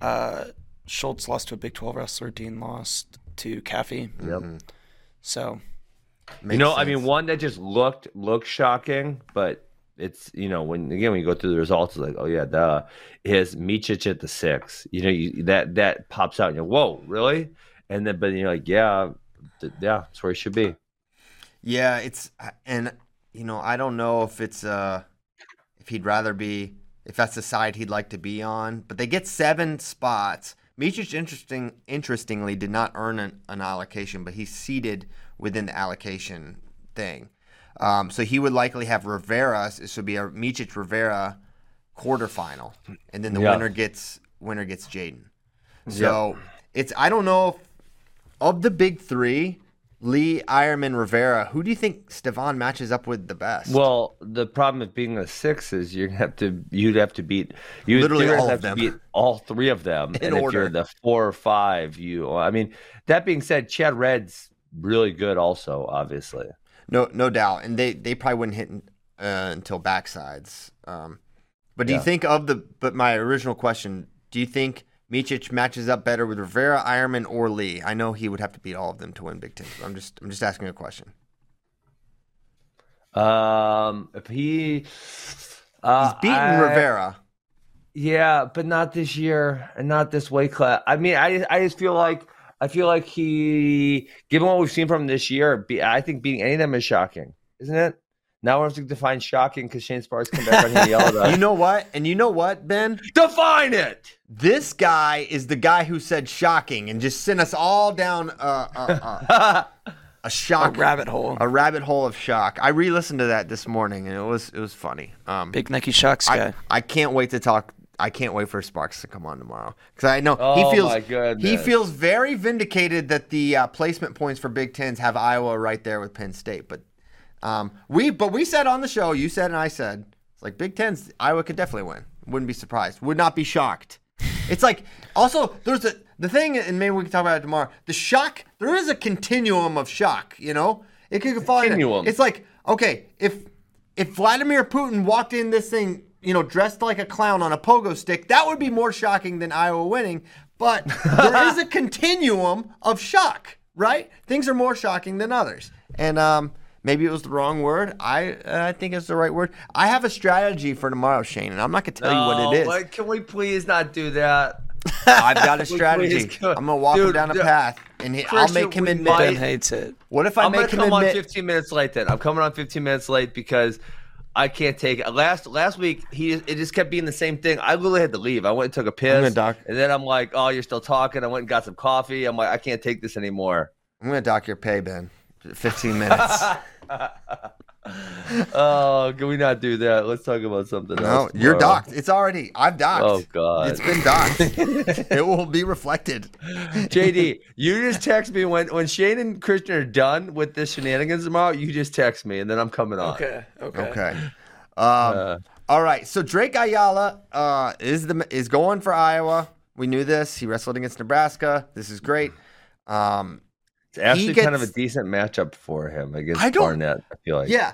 uh, Schultz lost to a Big 12 wrestler. Dean lost to Caffey. Yep. So You Makes know, I mean, one that just looked looked shocking, but it's you know when again when you go through the results, it's like oh yeah, duh, is Micic at the six. You know, you, that that pops out and you're whoa, really? And then but you're like yeah, th- yeah, that's where he should be. Yeah, it's and you know I don't know if it's uh if he'd rather be if that's the side he'd like to be on, but they get seven spots. Micic, interesting interestingly did not earn an, an allocation, but he's seated within the allocation thing. Um, so he would likely have Rivera. This would be a Micic Rivera quarterfinal, and then the Yeah. winner gets winner gets Jaydin. So it's I don't know if of the big three, Lee, Eierman, Rivera, who do you think Stevan matches up with the best? Well, the problem with being a six is you're gonna have to you'd have to beat you Literally all have of to them. beat all three of them. In and if you're the four or five, you I mean that being said, Chad Red's really good also, obviously. No, no doubt, and they they probably wouldn't hit uh, until backsides. Um, but do you think of the? But my original question: Do you think Micic matches up better with Rivera, Eierman, or Lee? I know he would have to beat all of them to win Big Ten. I'm just I'm just asking a question. Um, if he, uh, He's beaten I- Rivera. Yeah, but not this year and not this weight class. I mean, I I just feel like I feel like he, given what we've seen from him this year, be, I think beating any of them is shocking, isn't it? Now we have to define shocking because Shane Sparks come back on here and yell at us. You know what? And you know what, Ben? define it. This guy is the guy who said shocking and just sent us all down a, a, a, a A shock rabbit hole. a rabbit hole of shock. I re-listened to that this morning and it was it was funny. Um, Big Nike Shocks I, guy. I can't wait to talk. I can't wait for Sparks to come on tomorrow because I know Oh, he feels my he feels very vindicated that the uh, placement points for Big Tens have Iowa right there with Penn State. But um, we but we said on the show, you said and I said, it's like Big Tens, Iowa could definitely win. Wouldn't be surprised. Would not be shocked. It's like also there's a the thing, and maybe we can talk about it tomorrow. The shock there is a continuum of shock. You know, it could fall. in- Continuum. It's like okay, if if Vladimir Putin walked in this thing, you know, dressed like a clown on a pogo stick, that would be more shocking than Iowa winning. But there is a continuum of shock, right? Things are more shocking than others, and um, maybe it was the wrong word. I uh, I think it's the right word. I have a strategy for tomorrow, Shane, and I'm not gonna tell you what it is. No, like, can we please not do that? I've got a strategy. go. I'm gonna walk him down a path, and he, I'll make him admit. Ben might- hates it. What if I I'm gonna make him come on 15 minutes late. Then I'm coming on 15 minutes late because I can't take it. Last last week he it just kept being the same thing. I literally had to leave. I went and took a gonna piss, doc- and then I'm like, "Oh, you're still talking." I went and got some coffee. I'm like, "I can't take this anymore." I'm gonna dock your pay, Ben. 15 minutes. Oh, can we not do that? Let's talk about something no, else. you're docked. It's already. I've docked. Oh God, It's been docked. it will be reflected. JD, you just text me when when Shane and Christian are done with this shenanigans tomorrow. You just text me, and then I'm coming on. Okay. Okay. Okay. Um, Uh, all right. So Drake Ayala uh, is the is going for Iowa. We knew this. He wrestled against Nebraska. This is great. Um, it's actually kind of a decent matchup for him against I Barnett. I feel like. Yeah,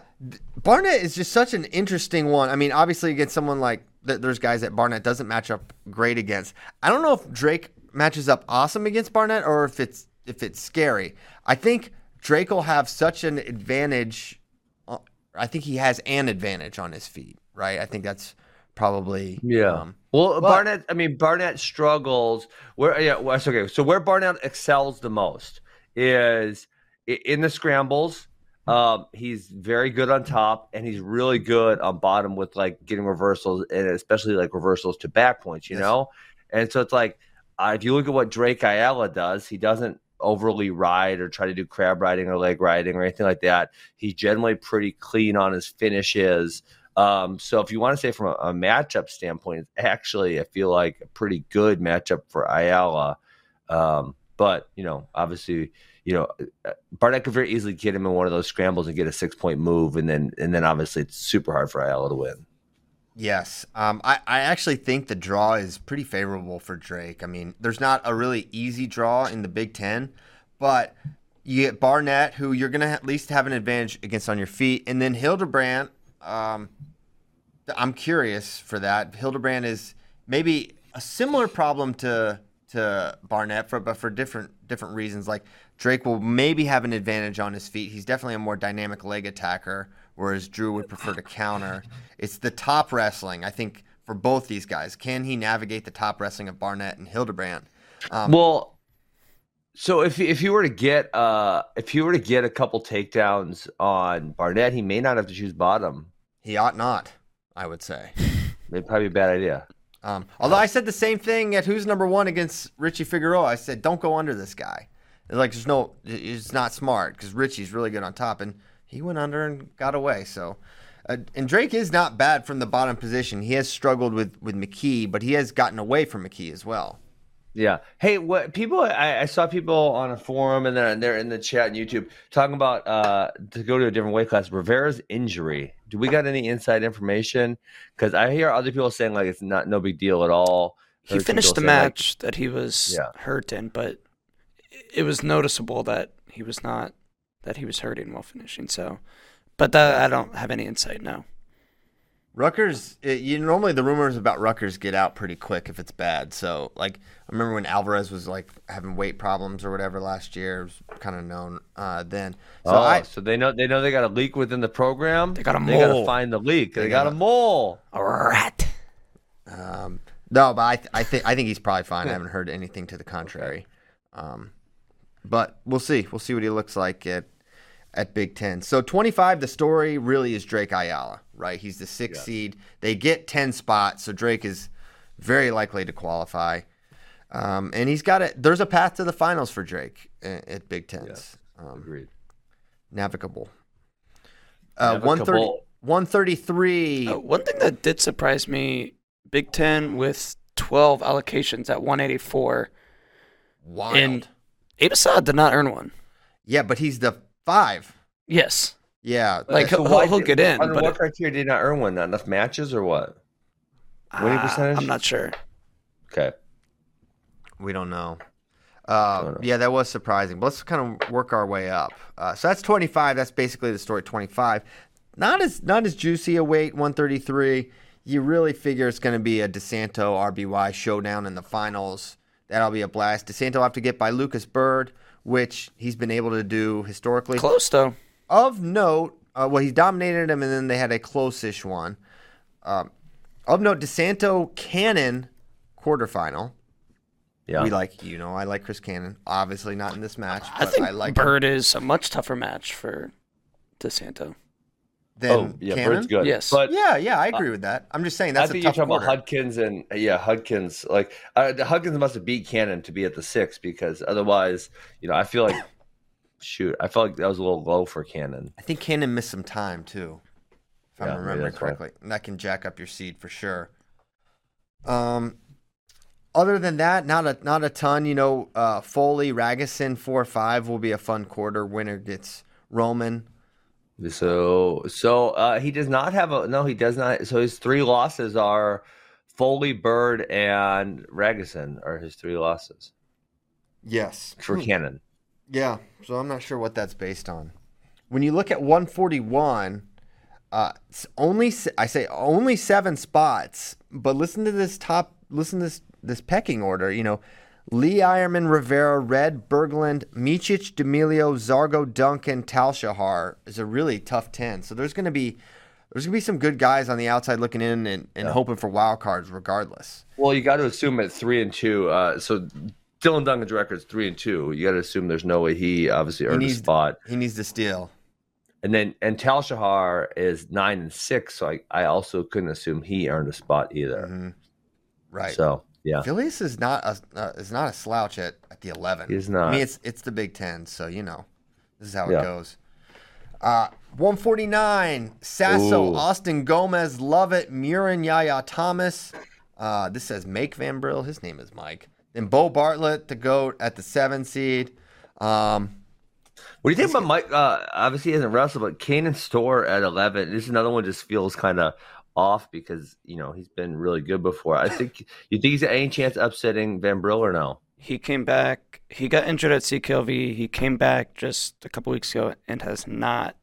Barnett is just such an interesting one. I mean, obviously against someone like th- there's guys that Barnett doesn't match up great against. I don't know if Drake matches up awesome against Barnett or if it's if it's scary. I think Drake will have such an advantage. uh, I think he has an advantage on his feet, right? I think that's probably Yeah. um, Well, but- Barnett. I mean, Barnett struggles. Where yeah, well, that's okay. So where Barnett excels the most is in the scrambles. Um, he's very good on top, and he's really good on bottom with like getting reversals, and especially like reversals to back points. You Yes. know, and so it's like uh, if you look at what Drake Ayala does, he doesn't overly ride or try to do crab riding or leg riding or anything like that. He's generally pretty clean on his finishes. Um, so if you want to say from a, a matchup standpoint, it's actually I feel like a pretty good matchup for Ayala. Um, but you know, obviously, you know, uh, Barnett could very easily get him in one of those scrambles and get a six point move, and then and then obviously it's super hard for Ayala to win. Yes. Um, I, I actually think the draw is pretty favorable for Drake. I mean, there's not a really easy draw in the Big Ten, but you get Barnett, who you're to at least have an advantage against on your feet. And then Hildebrand. um, I'm curious for that. Hildebrand is maybe a similar problem to to Barnett, for, but for different different reasons. Like Drake will maybe have an advantage on his feet. He's definitely a more dynamic leg attacker, whereas Drew would prefer to counter. It's the top wrestling, I think, for both these guys. Can he navigate the top wrestling of Barnett and Hildebrand? Um, Well, so if if you were to get uh if you were to get a couple takedowns on Barnett, he may not have to choose bottom. he ought not, I would say. It'd probably be a bad idea. Um, although I said the same thing at who's number one against Richie Figueroa. I said, don't go under this guy. Like, there's no, it's not smart because Richie's really good on top, and he went under and got away. So, uh, and Drake is not bad from the bottom position. He has struggled with with McKee, but he has gotten away from McKee as well. Yeah. Hey, what people? I, I saw people on a forum and then they're in the chat and YouTube talking about uh to go to a different weight class. Rivera's injury. Do we got any inside information? Because I hear other people saying like it's not no big deal at all. He finished the saying, like, match that he was Yeah. hurt in, but it was noticeable that he was not that he was hurting while finishing. So, but that I don't have any insight now. Rutgers, it, you normally the rumors about Rutgers get out pretty quick if it's bad. So, like, I remember when Alvarez was like having weight problems or whatever last year. It was kind of known uh, then. So oh, I, so they know they know they got a leak within the program. They got a mole. They got to find the leak. They, They got, got a a- mole. A rat. Um, no, but I, th- I think I think he's probably fine. I haven't heard anything to the contrary. Um, but we'll see. We'll see what he looks like at at Big Ten. So twenty five. The story really is Drake Ayala, right? He's the sixth seed. They get ten spots, so Drake is very likely to qualify. Um, and he's got it. There's a path to the finals for Drake at, at Big Tens. Um, Agreed. navigable. Uh, 130, 133. Uh, one thing that did surprise me, Big Ten with 12 allocations at 184, Wild. and Abe Assad did not earn one. yeah, but he's the five. Yes. Yeah, Like, So he'll- he'll get in, Under but what it- criteria did he not earn one? Not enough matches or what? Winning Ah, percentage? I'm not sure. Okay. We don't know. Uh, Don't know. yeah, that was surprising. But let's kind of work our way up. Uh, so that's 25. That's basically the story. 25. Not as not as juicy a weight. 133. You really figure it's going to be a DeSanto RBY showdown in the finals. That'll be a blast. DeSanto will have to get by Lucas Byrd, which he's been able to do historically. Close, though. Of note, uh, well, he dominated him, and then they had a close-ish one. Um, of note, DeSanto Cannon quarterfinal. Yeah. We like, you know, I like Chris Cannon. Obviously not in this match, I think I like him. Byrd is a much tougher match for DeSanto. Then oh, yeah, Cannon. Byrd's good. Yes. But Yeah, yeah, I agree with that. I'm just saying that's I think a you're talking quarter. about Hudkins and yeah, Hudkins. Like uh, Hudkins must have beat Cannon to be at the six because otherwise, you know, I feel like shoot, I felt like that was a little low for Cannon. I think Cannon missed some time too, if Yeah, I'm remembering why. correctly, and that can jack up your seed for sure. Um, other than that, not a not a ton. You know, uh, Foley, Ragusin, four five will be a fun quarter. Winner gets Roman. So so uh, he does not have a no, he does not. So his three losses are Foley, Byrd, and Ragusin are his three losses Yes, for Cannon. Yeah, so I'm not sure what that's based on. When you look at 141, uh, it's only I say only seven spots, but listen to this top. Listen to this this pecking order. You know, Lee Eierman, Rivera, Red, Bergeland, Micic, D'Emilio, Zargo, Duncan, Tal Shahar is a really tough ten. So there's going to be there's going to be some good guys on the outside looking in and, and hoping for wild cards regardless. Well, you got to assume at three and two. Uh, so Dylan Duncan's record's three and two. You got to assume there's no way he obviously earned a needs- spot. He needs to steal. And then and Tal Shahar is nine and six, so I, I also couldn't assume he earned a spot either. Mhm. Right. So yeah, Phillies is not a uh, is not a slouch at, at the eleven. He's not. I mean, it's it's the Big Ten, so you know this is how Yeah. it goes. Uh, one forty nine. Sasso, Ooh. Austin Gomez, love it. Murin, Yahya Thomas. Uh, this says Make Van Brill. His name is Mike. Then Bo Bartlett, the goat at the seven seed. Um, what do you think about Mike? Uh, obviously, he hasn't wrestled, but Kanen Storr at eleven. This is another one just feels kind of off because you know he's been really good before. I think you think he's any chance upsetting Van Brill or no? He came back. He got injured at CKLV. He came back just a couple weeks ago and has not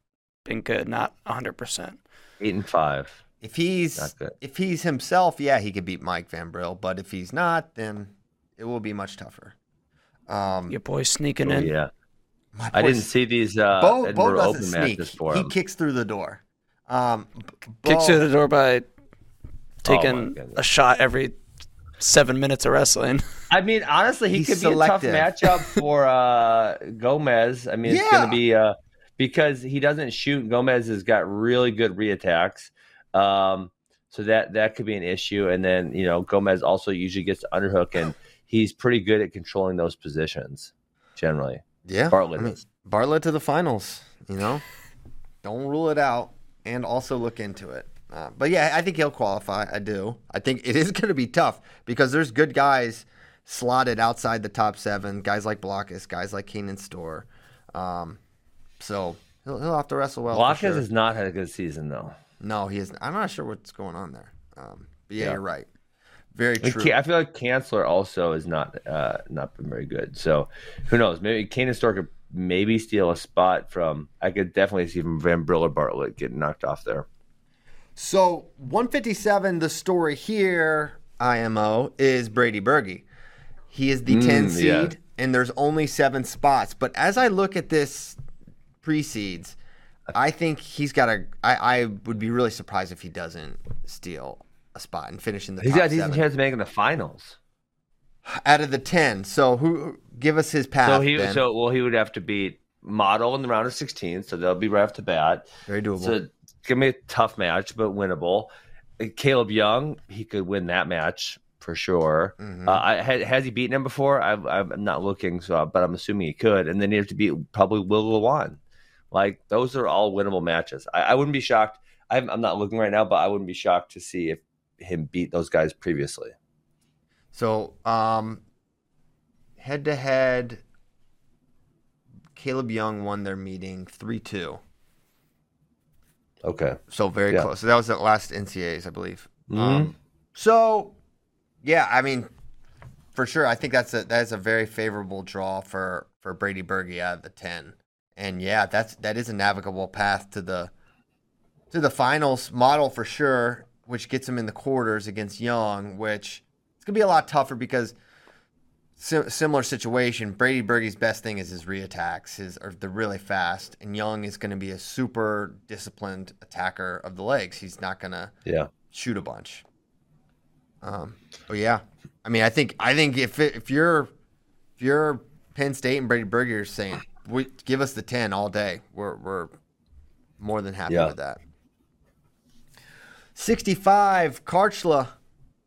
been good. Not 100%. Eight and five. if he's if he's himself, yeah, he could beat Mike Van Brill. But if he's not, then it will be much tougher. Um, Your boy sneaking Oh, in. yeah, my I didn't see these uh, Bo, Bo doesn't Open sneak. for he him. kicks through the door. Um, B- Kicks through the door by Oh, taking goodness. a shot every seven minutes of wrestling. I mean, honestly, he He's could selective. be a tough matchup for uh, Gomez. I mean, it's going to be uh, because he doesn't shoot. Gomez has got really good reattacks, um, so that that could be an issue. And then you know, Gomez also usually gets to underhook, and he's pretty good at controlling those positions generally. Yeah, Bartlett I mean. Bartlett to the finals. You know, don't rule it out, and also look into it. Uh, but yeah, I think he'll qualify. I do. I think it is going to be tough because there's good guys slotted outside the top seven. Guys like Blockhus, guys like Kanen Storr. Um, so he'll, he'll have to wrestle well. Blockhead sure. has not had a good season though. No, he is. I'm not sure what's going on there. Um, but yeah, Yeah. you're right. Very true. I feel like Chancellor also is not uh, not been very good. So who knows? Maybe Kanen Storr could maybe steal a spot from. I could definitely see from Van Brill or Bartlett getting knocked off there. So 157, the story here, IMO, is Brady Berge. He is the 10 seed, yeah. and there's only seven spots. But as I look at this pre-seeds, I think he's got a. I, I would be really surprised if he doesn't steal a spot and finish in the He's got a decent seven chance of making the finals. out of the 10. So who give us his path? So he Ben. so well he would have to beat Model in the round of 16, so they'll be right off the bat. very doable. So it's gonna be a tough match, but winnable. Uh, Kaleb Young, he could win that match for sure. Mhm. Uh, I, has he beaten him before? I, I'm not looking, so but I'm assuming he could. And then he has to beat probably Will Lewan. Like those are all winnable matches. I, I wouldn't be shocked. I'm, I'm not looking right now, but I wouldn't be shocked to see if him beat those guys previously. So, um, head to head, Kaleb Young won their meeting 3 2. Okay. So, very Yeah. close. So, that was the last NCAs, I believe. Mhm. Um, so, yeah, I mean, for sure, I think that's a that's a very favorable draw for for Brady Berge out of the ten, and yeah, that's that is a navigable path to the to the finals model for sure, which gets him in the quarters against Young, which it's gonna be a lot tougher because si- similar situation. Brady Berge's best thing is his reattacks, his are they're really fast, and Young is gonna be a super disciplined attacker of the legs. He's not gonna Yeah. shoot a bunch. Um, but yeah, I mean, I think I think if it, if you're if you're Penn State and Brady Berger are saying, we, give us the ten all day, we're we're more than happy Yeah. with that. Sixty-five, Kharchla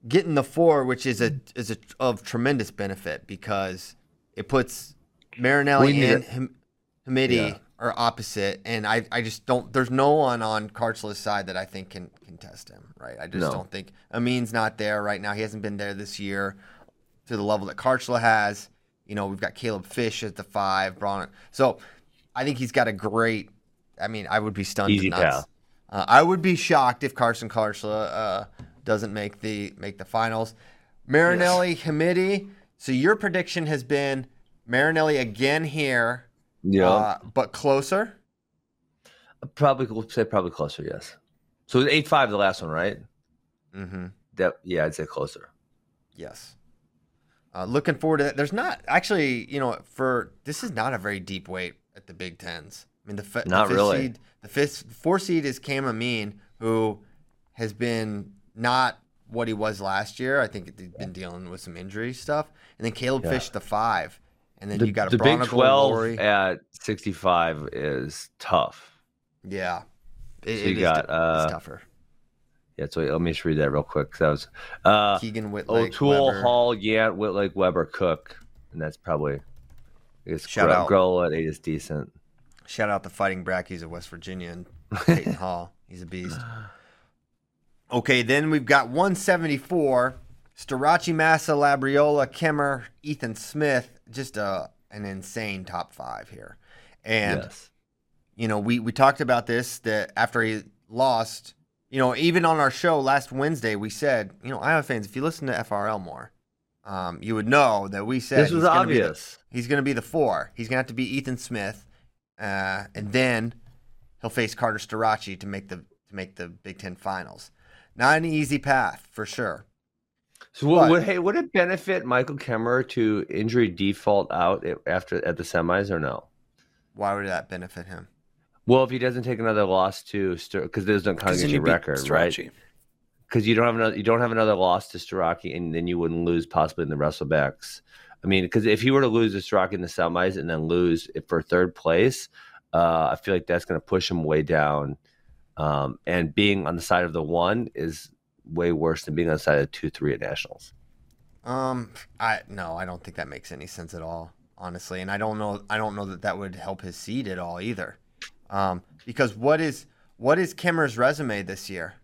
getting the four, which is a is a of tremendous benefit because it puts Marinelli and Hamiti Yeah. are opposite, and I, I just don't. There's no one on Kharchla's side that I think can can test him. Right, I just No. don't think Amine's not there right now. He hasn't been there this year to the level that Kharchla has. You know, we've got Caleb Fish at the five, Braun. So I think he's got a great. I mean, I would be stunned. to Easy nuts. Uh, I would be shocked if Carson Kharchla uh, doesn't make the make the finals. Marinelli, Hamiti. So your prediction has been Marinelli again here, Yeah. uh, but closer. probably we'll say probably closer, yes. So it's eight five the last one, right? Mm-hmm. That yeah, I'd say closer. Yes. Uh, looking forward to that. There's not actually, you know, for this is not a very deep weight at the Big Tens. I mean, the, the Not fifth really. seed, the fifth, four seed is Cam Amine, who has been not what he was last year. I think he's been dealing with some injury stuff. And then Caleb Yeah. Fish, the five, and then The, you got a the Big Twelve Lowry. at sixty five is tough. Yeah, it, So you is got, uh, it's tougher. Yeah, so let me just read that real quick. That was uh, Keegan Wittlake, O'Toole, Weber. Hall, Yant, Wittlake, Weber, Cook, and that's probably. I guess Shout Gro- out. Grohl at eight is decent. Shout out the Fighting Brackies of West Virginia and Peyton Hall. He's a beast. Okay, then we've got 174. Starocci Massa, Labriola, Kemmer, Ethan Smith. Just a, an insane top five here. And, yes. you know, we, we talked about this that after he lost, you know, even on our show last Wednesday, we said, you know, Iowa fans, if you listen to FRL more, um, you would know that we said This was he's gonna be the- obvious. He's going to be the four. He's going to have to be Ethan Smith, uh, and then he'll face Carter Starocci to make the to make the Big Ten finals. Not an easy path for sure. So would, But- would hey would it benefit Michael Kemerer to injury default out at- after at the semis or no? Why would that benefit him? Well, if he doesn't take another loss to because there's no kind Because of your you beat record, right? Starocci. Because you don't have another you don't have another loss to Starocci, and then you wouldn't lose possibly in the Wrestlebacks. I mean, because if he were to lose this rock in the semis and then lose it for third place, uh, I feel like that's going to push him way down. Um, and being on the side of the one is way worse than being on the side of two, three at nationals. Um, I no, I don't think that makes any sense at all, honestly. And I don't know, I don't know that that would help his seed at all either. Um, because what is what is Kimmer's resume this year?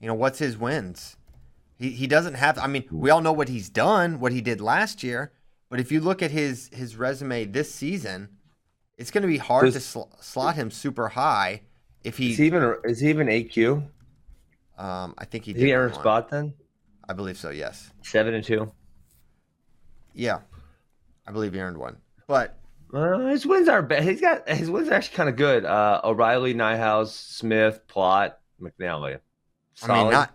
You know, what's his wins? He he doesn't have. I mean, we all know what he's done, what he did last year. But if you look at his his resume this season, it's going to be hard Does- to sl- slot him super high. If he, Is he even is he even AQ? um, I think he Did did he earn a spot then? I believe so. Yes. Seven and two. Yeah, I believe he earned one. But Uh, his wins aren't bad. He's got his wins are actually kind of good. Uh, O'Reilly, Nyhouse, Smith, Plott, McNally. Solid. I mean, not.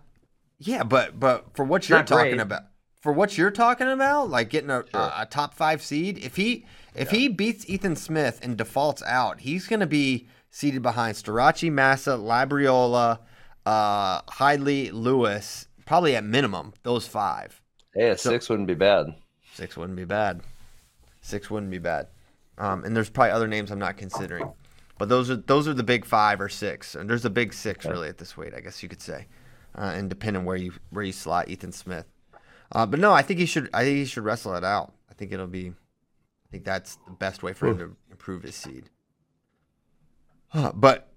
Yeah, but but for what you're talking great. about, for what you're talking about, like getting a, Sure. a, a top five seed, if he if he beats Ethan Smith and defaults out, he's going to be seated behind Starocci, Massa, Labriola, uh, Hidlay, Lewis, probably at minimum those five. hey, a six wouldn't be bad. Six wouldn't be bad. Six wouldn't be bad. Um, and there's probably other names I'm not considering, but those are those are the big five or six, and there's a big six really at this weight, I guess you could say, uh, and depending where you where you slot Ethan Smith. Uh, but no, I think he should. I think he should wrestle it out. I think it'll be. I think that's the best way for him to improve his seed. Huh, but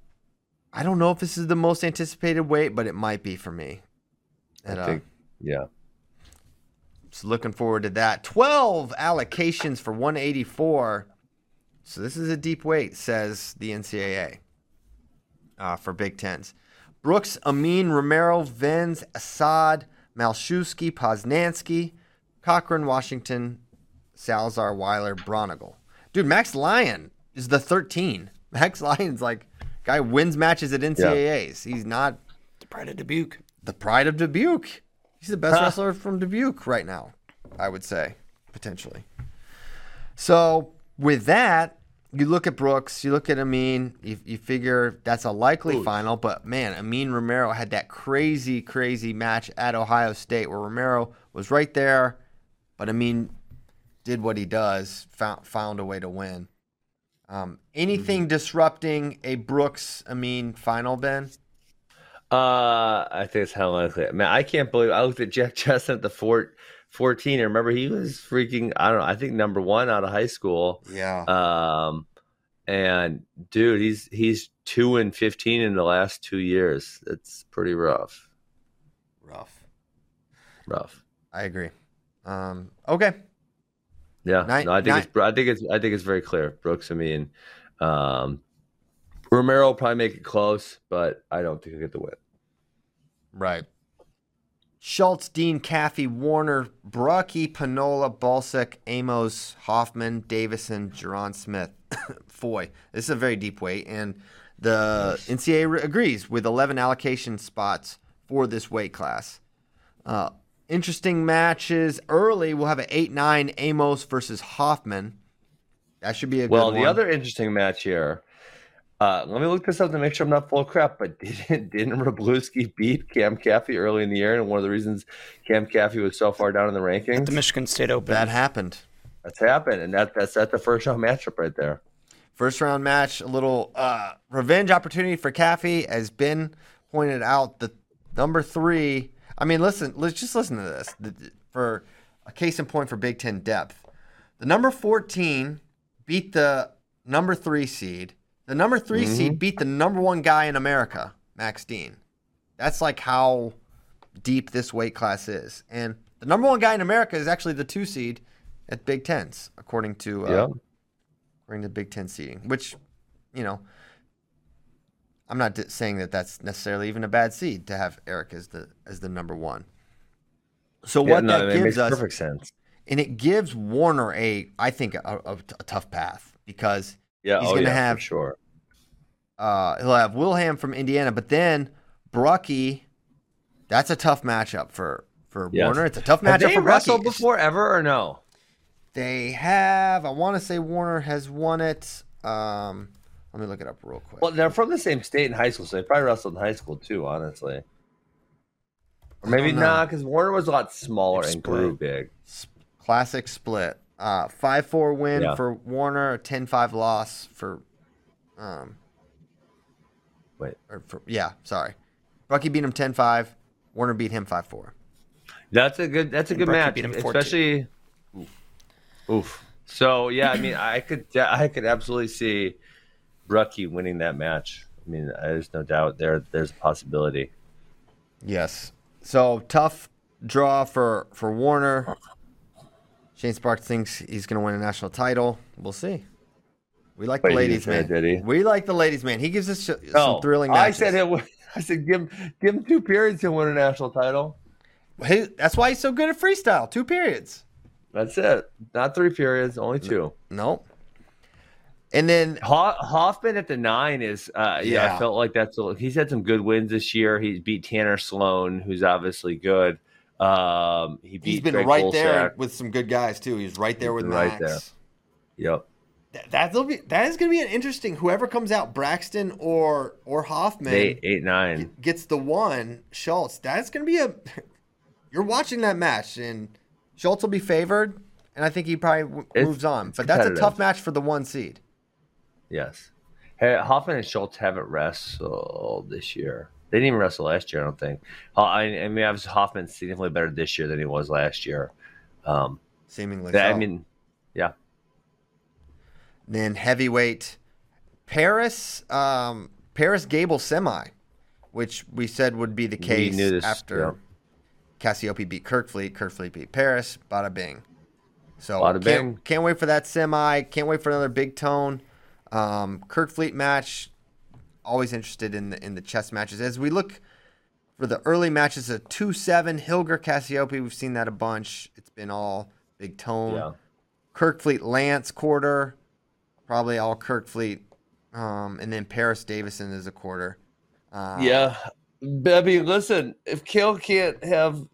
I don't know if this is the most anticipated weight, but it might be for me. And, I uh, think, yeah. so looking forward to that. 12 allocations for 184. So this is a deep weight, says the NCAA uh, for Big Tens. Brooks, Amine, Romero, Venz, Assad, Malshewski, Poznansky, Cochran, Washington, Salazar, Weiler, Bronigal. Dude, Max Lyon is the 13. Max Lyon's like, guy wins matches at NCAAs. He's not The pride of Dubuque. the pride of Dubuque. He's the best wrestler from Dubuque right now, I would say, potentially. So with that, you look at Brooks, you look at Amine, you, you figure that's a likely final, but man, Amine Romero had that crazy, crazy match at Ohio State where Romero was right there, but Amine did what he does, found found a way to win. Um, anything disrupting a Brooks Amine final, Ben? Uh, I think it's hell likely. Man, I can't believe I looked at Jack Chestnut at the fort, 14 and remember he was freaking I don't know, I think number 1 out of high school. Yeah. Um and dude, he's he's 2 and 15 in the last 2 years. It's pretty rough. Rough. Rough. I agree. Um, okay. Yeah. Nine- no, I think nine- it's I think it's I think it's very clear. Brooks, I mean, um Romero will probably make it close, but I don't think he'll get the win. Right. Schultz, Dean, Caffey, Warner, Brucki, Panola, Balsick, Amos, Hoffman, Davison, Jerron Smith, Foy. This is a very deep weight, and the NCAA re- agrees with 11 allocation spots for this weight class. Uh, interesting matches early. We'll have an 8 9 Amos versus Hoffman. That should be a good one. Well, the one. other interesting match here. Uh, let me look this up to make sure I'm not full of crap. But didn't didn't Rabluski beat Cam Caffey early in the year? And one of the reasons Cam Caffey was so far down in the rankings, The Michigan State Open. that happened. that's happened, and that that's at the first round matchup right there. First round match, a little uh, revenge opportunity for Caffey, as Ben pointed out. The number three. I mean, listen. Let's just listen to this The- for a case in point for Big Ten depth. The number fourteen beat the number three seed. The number 3 seed beat the number one guy in America, Max Dean. That's like how deep this weight class is. And the number one guy in America is actually the two seed at Big Tens, according to uh, Yeah. according to Big Ten seeding, which, you know, I'm not di- saying that that's necessarily even a bad seed to have Eric as the as the number one. So Yeah, what no, that gives makes us, perfect sense. and it gives Warner a, I think, a, a, a tough path because Yeah, He's oh, gonna yeah, have- for sure. uh, he'll have Wilham from Indiana, but then Brucki, that's a tough matchup for for Yes. Warner. It's a tough Have matchup they for wrestled Brucki. before ever or no? They have. I want to say Warner has won it. Um, let me look it up real quick. Well, they're from the same state in high school, so they probably wrestled in high school too, honestly. Or maybe don't because Warner was a lot smaller and grew big. Classic split. Uh, five four win Yeah. for Warner. a 10-5 loss for. Um, Wait, or for, yeah, sorry. Brucki beat him 10-5. Warner beat him 5-4. That's a good. That's a And good Brucki match, beat him 4-2. especially. Oof. So yeah, I mean, I could, I could absolutely see Brucki winning that match. I mean, there's no doubt there. There's a possibility. Yes. So tough draw for for Warner. Shane Sparks thinks he's going to win a national title. We'll see. We like the ladies, man. did he? We like the ladies, man. He gives us sh- some thrilling Oh, I said it. I said give him, give him two periods to win a national title. He- that's why he's so good at freestyle. Two periods. That's it. Not three periods, only two. Nope. And then Ho- Hoffman at the nine is, uh, yeah, Yeah. I felt like that's a, he's had some good wins this year. He's beat Tanner Sloan, who's obviously good. Um, he beat he's been Greg right there with some good guys too. He's right there He's with Max. right there. Yep. That, that'll be that is going to be an interesting. Whoever comes out, Braxton or or Hoffman, Eight, eight, nine. gets the one. Schultz. That's going to be a. You're watching that match, and Schultz will be favored, and I think he probably w- moves on. But that's a tough match for the one seed. Yes. Hey, Hoffman and Schultz haven't wrestled this year. They didn't even wrestle last year, I don't think. I, I mean, obviously Hoffman's significantly better this year than he was last year. Um, Seemingly, that- I mean, yeah. Then heavyweight, Parris, um, Parris Gable semi, which we said would be the case this, after yeah. Cassioppi beat Kerkvliet, Kerkvliet beat Parris, bada bing. So Bada can't, bing. can't wait for that semi. Can't wait for another big tone. Um, Kerkvliet match. Always interested in the in the chess matches. As we look for the early matches, a two seven Hillger Cassioppi. We've seen that a bunch. It's been all big tone. Yeah. Kerkvliet Lance quarter, probably all Kerkvliet, um, and then Parris Davison is a quarter. Uh, Yeah. Mean, listen, if Cael can't have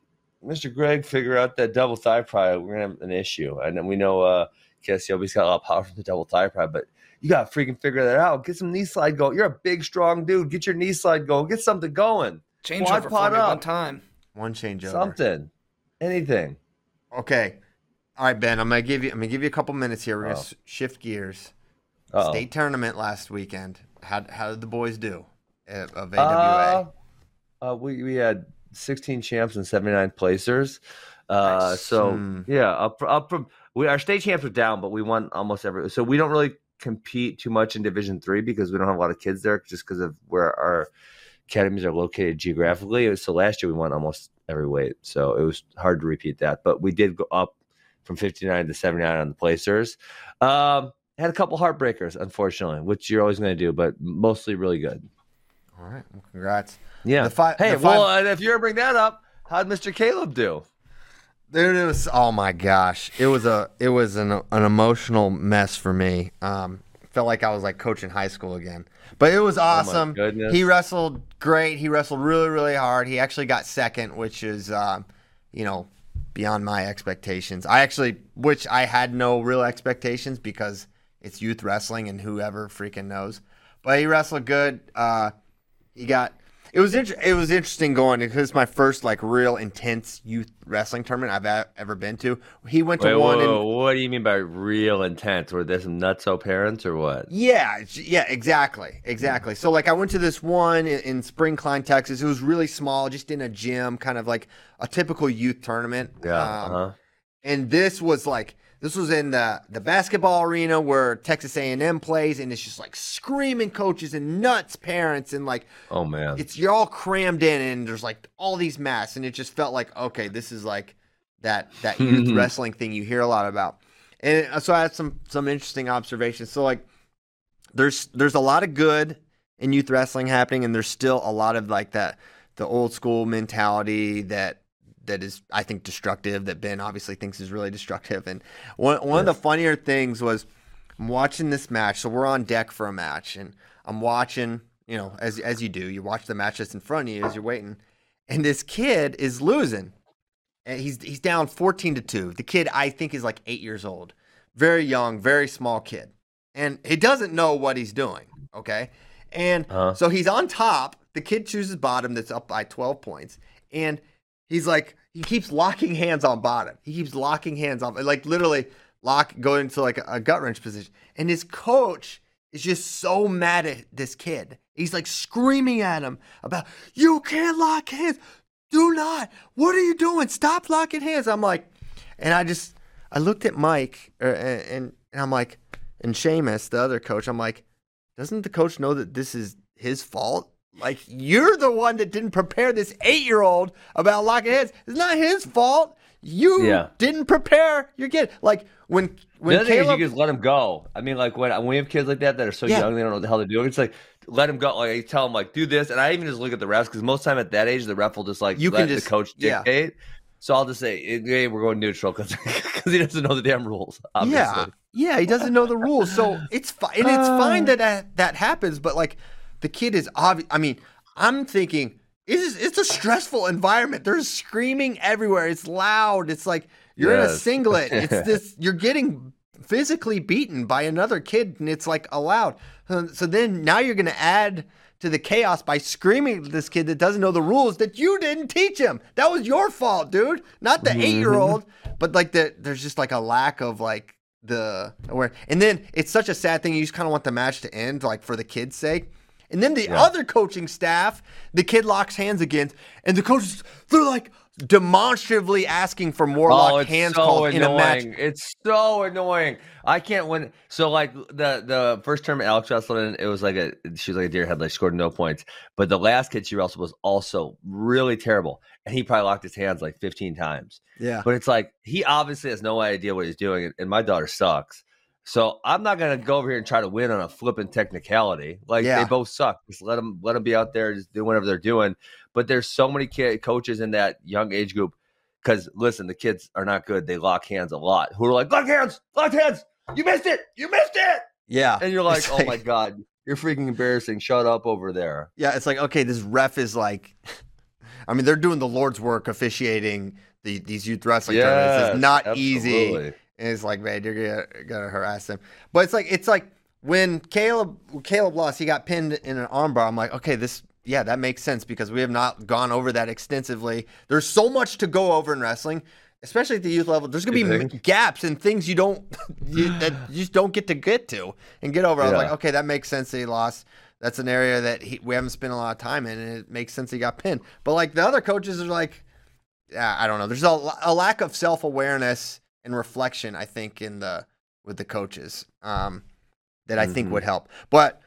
Mr. Greg figure out that double thigh pry, we're to have an issue. And then we know uh, Cassioppi's got a lot of power from the double thigh pry, but you got to freaking figure that out. Get some knee slide going. You're a big, strong dude. Get your knee slide going. Get something going. Change Quad over pod for me up. one time. one changeover. Something. Anything. Okay, all right, Ben. I'm gonna give you. I'm gonna give you a couple minutes here. We're gonna Oh. shift gears. Uh-oh. State tournament last weekend. How how did the boys do of AWA? Uh, uh, we we had 16 champs and 79 placers. Uh, Nice. so Hmm. yeah, up up from we our state champs were down, but we won almost every. So we don't really compete too much in Division Three because we don't have a lot of kids there, just because of where our academies are located geographically. So last year we won almost every weight, so it was hard to repeat that. But we did go up from 59 to 79 on the placers. Um, had a couple heartbreakers, unfortunately, which you're always going to do, but mostly really good. All right. Well, congrats. Yeah. The fi- hey, the well, five- if you're gonna bring that up, how'd Mr. Caleb do? There it was. Oh my gosh, it was a it was an an emotional mess for me. Um, felt like I was like coaching high school again, but it was awesome. goodness. He wrestled great. He wrestled really really hard. He actually got second, which is um, you know beyond my expectations. I actually, which I had no real expectations because it's youth wrestling and whoever freaking knows. But he wrestled good. Uh, he got it was inter- it was interesting going because it's my first like real intense youth wrestling tournament I've a- ever been to. He went to Wait, one whoa, in what do you mean by real intense? Were there some nutso parents or what? yeah, yeah, exactly, exactly. So like I went to this one in, in Spring Klein, Texas. It was really small, just in a gym, kind of like a typical youth tournament. Yeah. Um, uh-huh. and this was like this was in the the basketball arena where Texas A&M plays, and it's just like screaming coaches and nuts parents and like Oh man. it's you're all crammed in and there's like all these masks and it just felt like okay this is like that that youth wrestling thing you hear a lot about and uh, so i had some some interesting observations so like there's there's a lot of good in youth wrestling happening and there's still a lot of like that the old school mentality that that is I think destructive that Ben obviously thinks is really destructive. And one one of the funnier things was I'm watching this match. So we're on deck for a match and I'm watching you know as as you do you watch the match that's in front of you as you're waiting and this kid is losing. And he's he's down 14 to 2 the kid I think is like 8 years old. Very young very small kid. And he doesn't know what he's doing okay? And Uh-huh. so he's on top. The kid chooses bottom that's up by 12 points. And he's like he keeps locking hands on bottom. He keeps locking hands on like literally lock going into like a, a gut wrench position. And his coach is just so mad at this kid. He's like screaming at him about you can't lock hands. Do not. What are you doing? Stop locking hands. I'm like and i just i looked at mike uh, and, and i'm like and Seamus, the other coach i'm like doesn't the coach know that this is his fault like you're the one that didn't prepare this eight-year-old about locking hands. It's not his fault. You Yeah. didn't prepare your kid. Like when The when is Caleb, you just let them go. I mean, like when, when we have kids like that that are so Yeah. young, they don't know what the hell they're doing. It's like let them go. Like I tell them, like do this, and I even just look at the refs because most time at that age, the ref will just like You can just- the coach yeah. dictate. So I'll just say, hey, we're going neutral because he doesn't know the damn rules. Obviously. Yeah, yeah, he doesn't know the rules, so it's fine, and it's fine uh. that, that that happens. But like, the kid is obvious. I mean, I'm thinking it's it's a stressful environment. There's screaming everywhere. It's loud. It's like you're in a singlet. It's this. You're getting physically beaten by another kid, and it's like allowed. So, so then now you're going to add to the chaos by screaming at this kid that doesn't know the rules that you didn't teach him. That was your fault, dude, not the mm-hmm. eight year old. But like the, there's just like a lack of like the aware. And then it's such a sad thing. You just kind of want the match to end, like for the kid's sake. And then the other coaching staff, the kid locks hands against, and the coaches, they're like demonstratively asking for more Oh, it's hands so called in a match. It's so annoying. I can't win. So like the the first term Alex wrestled in, it was like a she was like a deer headlight, scored no points. But the last kid she wrestled was also really terrible, and he probably locked his hands like 15 times. Yeah. But it's like he obviously has no idea what he's doing, and my daughter sucks. So I'm not gonna go over here and try to win on a flipping technicality. Like Yeah. they both suck. Just let them let them be out there, just do whatever they're doing. But there's so many kid coaches in that young age group. Because listen, the kids are not good. They lock hands a lot. Who are like lock hands, lock hands. You missed it. You missed it. Yeah. And you're like, oh my god, you're freaking embarrassing. Shut up over there. Yeah, it's like okay, this ref is like, I mean, they're doing the Lord's work officiating the these youth wrestling tournaments. It's not easy, absolutely. And it's like, man, you're gonna, gonna harass him. But it's like it's like when Caleb Caleb lost, he got pinned in an armbar. I'm like, okay, this yeah, that makes sense because we have not gone over that extensively. There's so much to go over in wrestling. Especially at the youth level, there's gonna be You m- think? gaps and things you don't you, that you just don't get to get to and get over. I was Yeah. like, okay, that makes sense that he lost. That's an area that he, we haven't spent a lot of time in, and it makes sense he got pinned. But like the other coaches are like, yeah, I don't know. There's a, a lack of self awareness and reflection, I think, in the with the coaches um, that I think Mhm. would help. But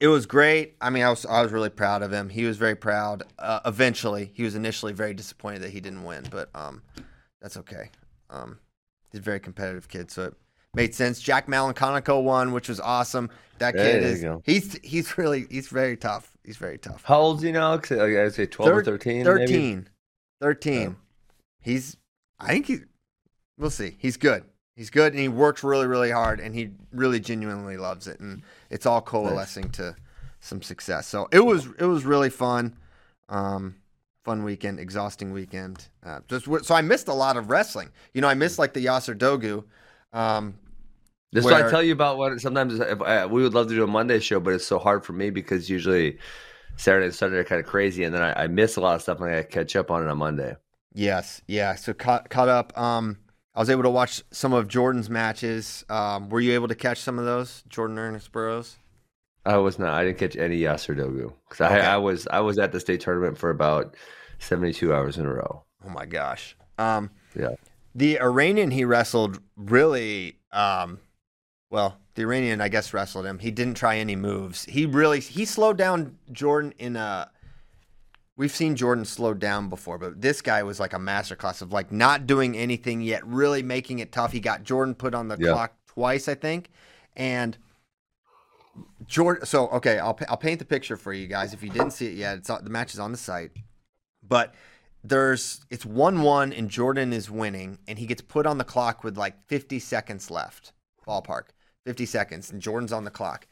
it was great. I mean, I was I was really proud of him. He was very proud. Uh, eventually, he was initially very disappointed that he didn't win, but um, that's okay. Um, he's a very competitive kid, so it made sense. Jack Malanconico won, which was awesome. That kid you is go. he's he's really he's very tough. He's very tough. How old is he now? 'Cause, like, I'd say 12 or Thir- 13. 13. 13. Yeah. He's, I think he, we'll see. He's good. He's good and he works really, really hard and he really genuinely loves it. And it's all coalescing to some success. So it was, it was really fun. Um, fun weekend, exhausting weekend. Uh, just so I missed a lot of wrestling. You know, I missed like the Yasar Dogu. Um, This is what I tell you about what sometimes if, uh, we would love to do a Monday show, but it's so hard for me because usually Saturday and Sunday are kind of crazy, and then I, I miss a lot of stuff and I catch up on it on Monday. Yes, yeah. So caught caught up. Um, I was able to watch some of Jordan's matches. Um, were you able to catch some of those, Jordan Ernest Burroughs? I was not. I didn't catch any Yasar Dogu because Okay. I, I was I was at the state tournament for about seventy two hours in a row. Oh my gosh. Um, Yeah. the Iranian he wrestled really. Um, well, the Iranian I guess wrestled him. He didn't try any moves. He really he slowed down Jordan in a. We've seen Jordan slow down before, but this guy was like a masterclass of like not doing anything yet, really making it tough. He got Jordan put on the Yeah. clock twice, I think, and Jordan. So okay, I'll I'll paint the picture for you guys. If you didn't see it yet, it's the match is on the site, but there's it's one one and Jordan is winning, and he gets put on the clock with like 50 seconds left, ballpark, 50 seconds, and Jordan's on the clock.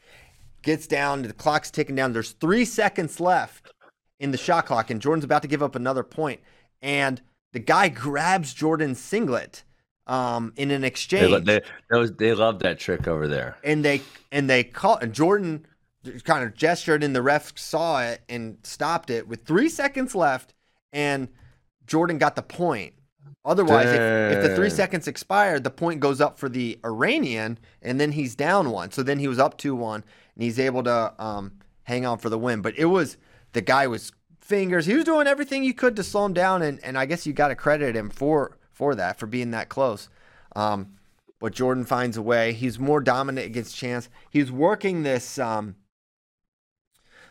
Gets down, the clock's ticking down. There's three seconds left in the shot clock, and Jordan's about to give up another point, and the guy grabs Jordan's singlet um, in an exchange lo- they, they love that trick over there. and they and they call and Jordan kind of gestured and the ref saw it and stopped it with three seconds left and Jordan got the point. Otherwise, if, if the three seconds expired, the point goes up for the Iranian and then he's down one. So then he was up two one and he's able to um, hang on for the win. But it was the guy was fingers. He was doing everything you could to slow him down and, and I guess you got to credit him for for that for being that close. Um, but Jordan finds a way. He's more dominant against Chance. He's working this um,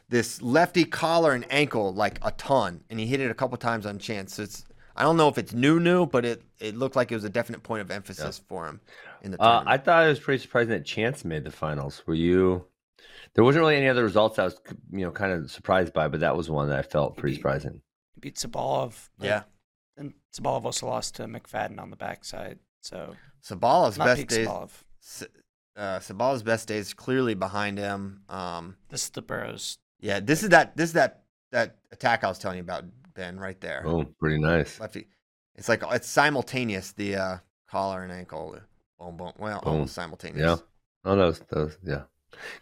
this lefty collar and ankle like a ton, and he hit it a couple times on Chance. So it's I don't know if it's new new, but it it looked like it was a definite point of emphasis for him in the Uh. I thought it was pretty surprising that Chance made the finals. Were you? There wasn't really any other results I was, you know, kind of surprised by, but that was one that I felt pretty surprising. Beat Sabalov. but yeah, and Sabalov also lost to McFadden on the backside. So Sabalov's not best days. Sabalov. Uh, Sabalov's best days clearly behind him. Um, This is the Burroughs. yeah, this is that. This is that that attack I was telling you about, Ben, right there. Oh, pretty nice. Lefty. It's like it's simultaneous. The uh, collar and ankle. Boom, boom. Well, Boom. almost simultaneous. Yeah. Oh, those, those, yeah.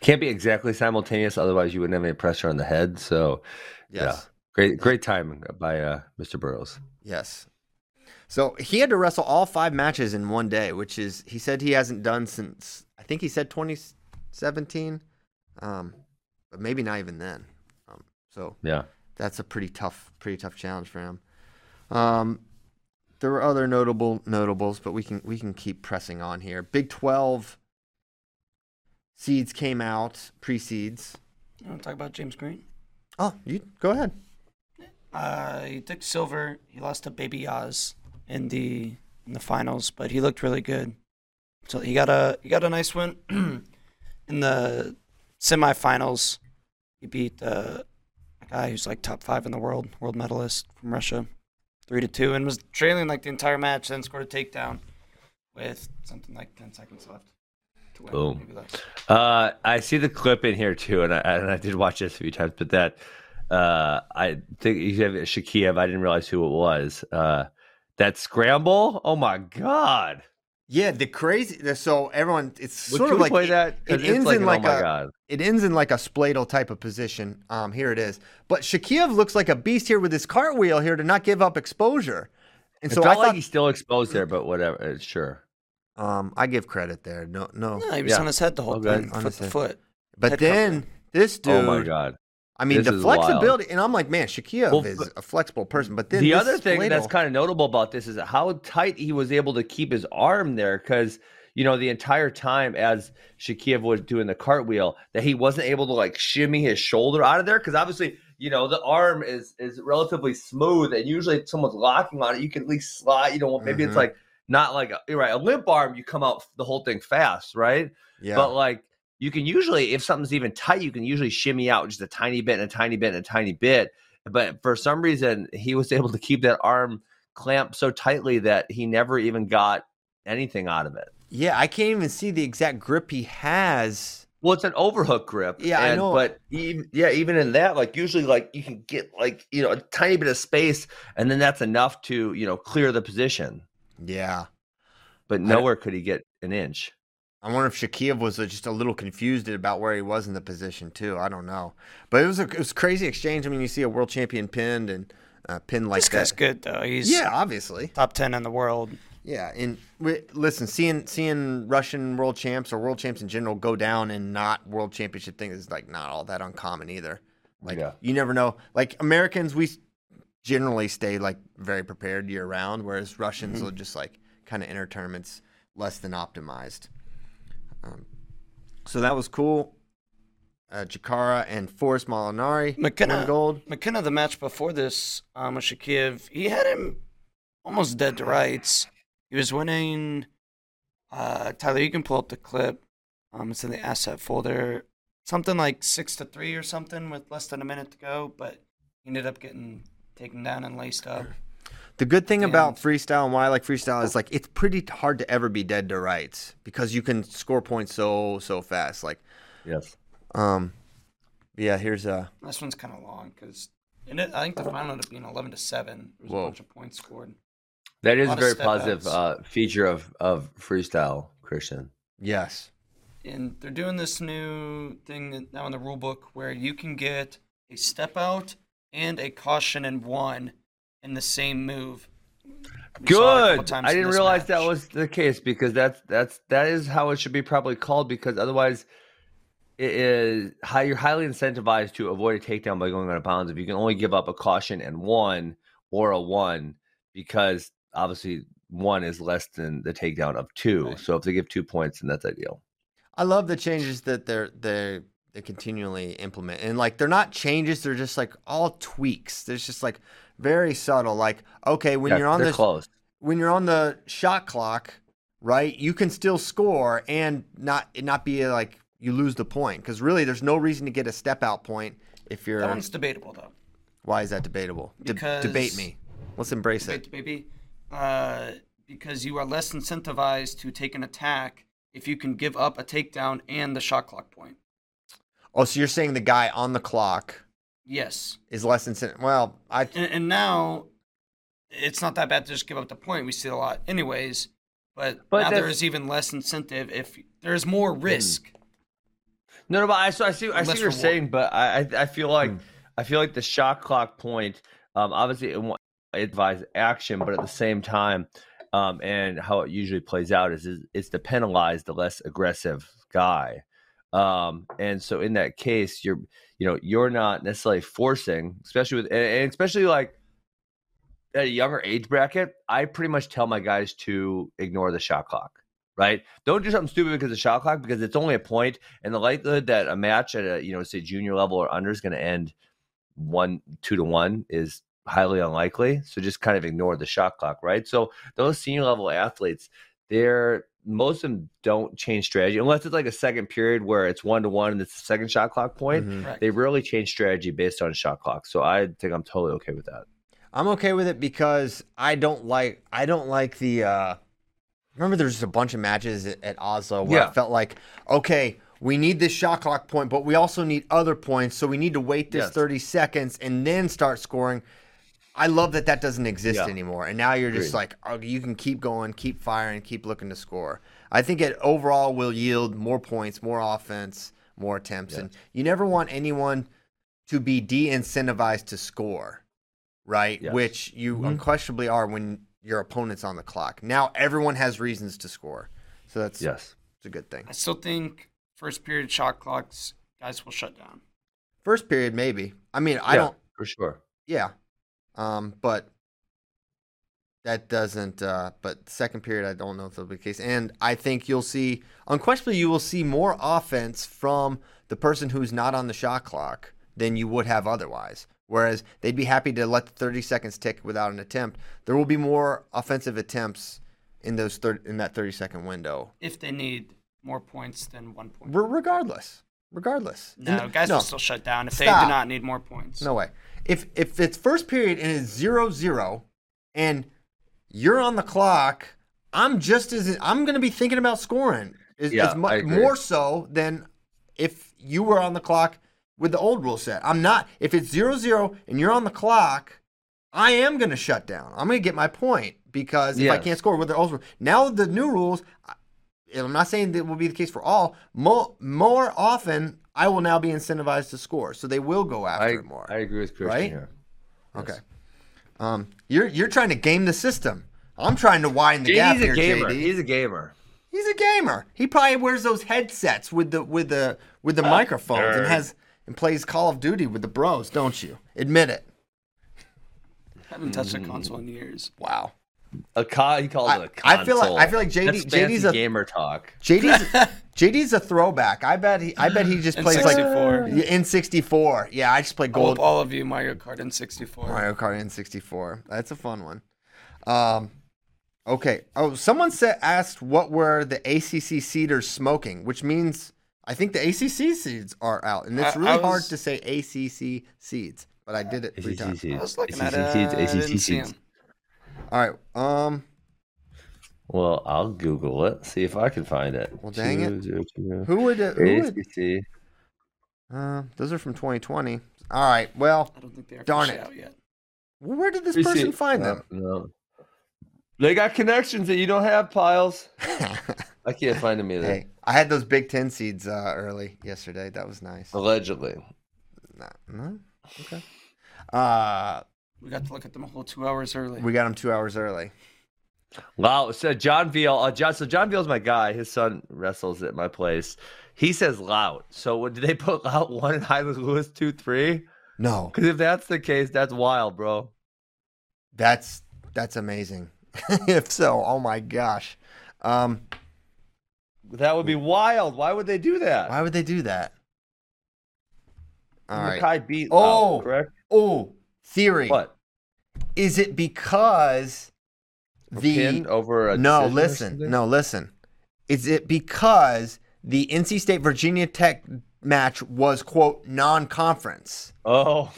Can't be exactly simultaneous, otherwise you wouldn't have any pressure on the head. So, Yes. yeah, great, great timing by uh, Mr. Burroughs. Yes. So he had to wrestle all five matches in one day, which is he said he hasn't done since I think he said 2017, um, but maybe not even then. Um, so Yeah. that's a pretty tough, pretty tough challenge for him. Um, there were other notable notables, but we can we can keep pressing on here. Big 12 seeds came out, pre seeds. You want to talk about James Green? Oh, you go ahead. Uh, he took silver. He lost to Baby Oz in the in the finals, but he looked really good. So he got a he got a nice win in the semifinals. He beat uh, a guy who's like top five in the world, world medalist from Russia, three to two, and was trailing like the entire match. Then scored a takedown with something like ten seconds left. To win, Boom. Uh, I see the clip in here too, and I, and I did watch this a few times. But that uh, I think you have Shakiev. I didn't realize who it was. Uh, that scramble. Oh my god! Yeah, the crazy. So everyone, it's Would sort you of like play it- that? 'Cause It, ends like in an, like oh my a. god. It ends in like a spladle type of position. Um, here it is. But Shakiev looks like a beast here with his cartwheel here to not give up exposure. And It so I thought, like he's still exposed there, but whatever. uh, Sure. Um, I give credit there. No, no. No, he was Yeah. on his head the whole Okay. time, On foot his to foot. But head then cover. this dude. oh my god. I mean, This the is wild. flexibility, and I'm like, man, Shakiev Well, is a flexible person. But then the other thing that's kind of notable about this is how tight he was able to keep his arm there because you know the entire time as Shakiev was doing the cartwheel that he wasn't able to like shimmy his shoulder out of there because obviously you know the arm is is relatively smooth and usually if someone's locking on it you can at least slide you know maybe Mhm. it's like not like a, you're right a limp arm you come out the whole thing fast right yeah. but like you can usually, if something's even tight, you can usually shimmy out just a tiny bit and a tiny bit and a tiny bit. But for some reason, he was able to keep that arm clamped so tightly that he never even got anything out of it. yeah, I can't even see the exact grip he has. Well, it's an overhook grip. Yeah, I know. But even, yeah, even in that, like usually, like you can get like you know a tiny bit of space, and then that's enough to you know clear the position. Yeah. But nowhere could he get an inch. I wonder if Shakiev was uh, just a little confused about where he was in the position too. I don't know, but it was a it was a crazy exchange. I mean, you see a world champion pinned and uh, pinned like this guy's good though. He's Yeah, obviously. top ten in the world. Yeah, and we, listen, seeing seeing Russian world champs or world champs in general go down and not world championship things is like not all that uncommon either. Like Yeah. you never know. Like Americans, we generally stay like very prepared year round, whereas Russians will just like kind of enter tournaments less than optimized. Um, so that was cool. Uh, Jacarra and Forrest Molinari won McKenna gold. McKenna, the match before this, um, Shakiev, he had him almost dead to rights. He was winning. Uh, Tyler, you can pull up the clip. Um, it's in the asset folder. Something like six to three or something with less than a minute to go, but he ended up getting taken down and laced up. The good thing And- about freestyle and why I like freestyle is like it's pretty hard to ever be dead to rights because you can score points so so fast. Like, Yes. um, yeah. Here's a This one's kind of long because and it, I think the final ended up being eleven to seven. There was Whoa. a bunch of points scored. That is a Lot of very positive uh, feature of of freestyle, Christian. yes. and they're doing this new thing now in the rule book where you can get a step out and a caution and one in the same move. We saw it a couple Good. I didn't this realize that was the case because that's that's that is how it should be probably called because otherwise it is how you're highly incentivized to avoid a takedown by going out of bounds if you can only give up a caution and one or a one because obviously one is less than the takedown of two. Right. So if they give two points, then that's ideal. I love the changes that they're they they continually implement, and like they're not changes; they're just like all tweaks. There's just like very subtle. Like, okay, when Yeah, you're on they're the close. when you're on the shot clock, right? You can still score and not it not be like you lose the point because really there's no reason to get a step out point if you're. That one's debatable though. Why is that debatable? De- debate me. Let's embrace Debate it. the baby. Uh, because you are less incentivized to take an attack if you can give up a takedown and the shot clock point. Oh, so you're saying the guy on the clock Yes. is less than well, I And, and now it's not that bad to just give up the point. We see it a lot, anyways. But, But now there is even less incentive if there's more risk. No, no, but I so I see I see what you're reward. saying, but I I, I feel like Hmm. I feel like the shot clock point, um, obviously it, wa- it advise action, but at the same time, um, and how it usually plays out is, is it's to penalize the less aggressive guy, um, and so in that case, you're you know you're not necessarily forcing, especially with and, especially like at a younger age bracket, I pretty much tell my guys to ignore the shot clock. Right? Don't do something stupid because of the shot clock because it's only a point, and the likelihood that a match at a you know say junior level or under is going to end one two to one is highly unlikely. So just kind of ignore the shot clock, right? So those senior level athletes, they're most of them don't change strategy unless it's like a second period where it's one to one and it's the second shot clock point. Mhm. Correct. They rarely change strategy based on shot clock. So I think I'm totally okay with that. I'm okay with it because I don't like I don't like the uh remember there's just a bunch of matches at, at Oslo where Yeah. I felt like, okay, we need this shot clock point, but we also need other points, so we need to wait this Yes. 30 seconds and then start scoring. I love that that doesn't exist Yeah. anymore. And now you're just Agreed. like, oh, you can keep going, keep firing, keep looking to score. I think it overall will yield more points, more offense, more attempts. And you never want anyone to be de incentivized to score, right? Yes. Which you Mhm. unquestionably are when your opponent's on the clock. Now everyone has reasons to score. So that's Yes. it's a good thing. I still think first period shot clocks, guys will shut down. First period, maybe. I mean, I Yeah, don't, for sure. yeah. Um, but that doesn't, uh, but second period, I don't know if that'll be the case. And I think you'll see, unquestionably, you will see more offense from the person who's not on the shot clock than you would have otherwise. Whereas they'd be happy to let the 30 seconds tick without an attempt. There will be more offensive attempts in those thir- in that 30 second window. If they need more points than one point. Re- regardless, regardless. No, And- guys no. will still shut down if they do not need more points. No way. If if it's first period and it's zero zero, and you're on the clock, I'm just as I'm going to be thinking about scoring. As, Yeah, as mu- more so than if you were on the clock with the old rule set. I'm not. If it's zero zero and you're on the clock, I am going to shut down. I'm going to get my point because if I can't score with the old rule, now the new rules. I- I'm not saying that will be the case for all. More, more often, I will now be incentivized to score, so they will go after I, it more. I agree with Christian Right? here. Okay. Um, you're you're trying to game the system. I'm trying to widen the gap JD's a here, gamer. JD. He's a gamer. He's a gamer. He probably wears those headsets with the with the with the microphones and has and plays Call of Duty with the bros, don't you? Admit it. haven't touched Mm. a console in years. Wow. A co- he calls I- it a console. I feel like- I feel like JD That's JD's fancy a- gamer talk. JD's JD's a throwback. I bet he I bet he just plays like 64. Yeah, in 64. Yeah, I just play I hope gold all of you Mario Kart in 64. Mario Kart in 64. That's a fun one. Um, okay. Oh, someone said asked what were the ACC seeders smoking, which means I think the ACC seeds are out, and it's I- really I hard was- to say ACC seeds, but I did it three times. I was looking at ACC it. seeds, I ACC didn't see seeds. Him. All right. Um. Well, I'll Google it, see if I can find it. Well, dang it. Two, zero, two, Who would? Uh, who would? Uh, those are from 2020. All right. Well, I don't think they're Darn it. out yet. where did this Let person find them? No. They got connections that you don't have, Pyles. I can't find them either. hey, I had those Big Ten seeds uh, early yesterday. That was nice. Allegedly. Nah, no. Okay. Uh, We got to look at them a whole two hours early. we got them two hours early. Wow. So John Veal, uh, John, so John Veal's my guy. His son wrestles at my place. He says Lautt. So what, did they put Lautt one and Highland Lewis two, three? No, Because if that's the case, that's wild, bro. that's that's amazing. if so, oh my gosh. Um, That would be wild. Why would they do that? why would they do that? All right. Mackay beat Oh. Lautt, correct? Oh, theory. What? Is it because A the pin over a no? Listen, no, listen. Is it because the NC State Virginia Tech match was quote non-conference? Oh,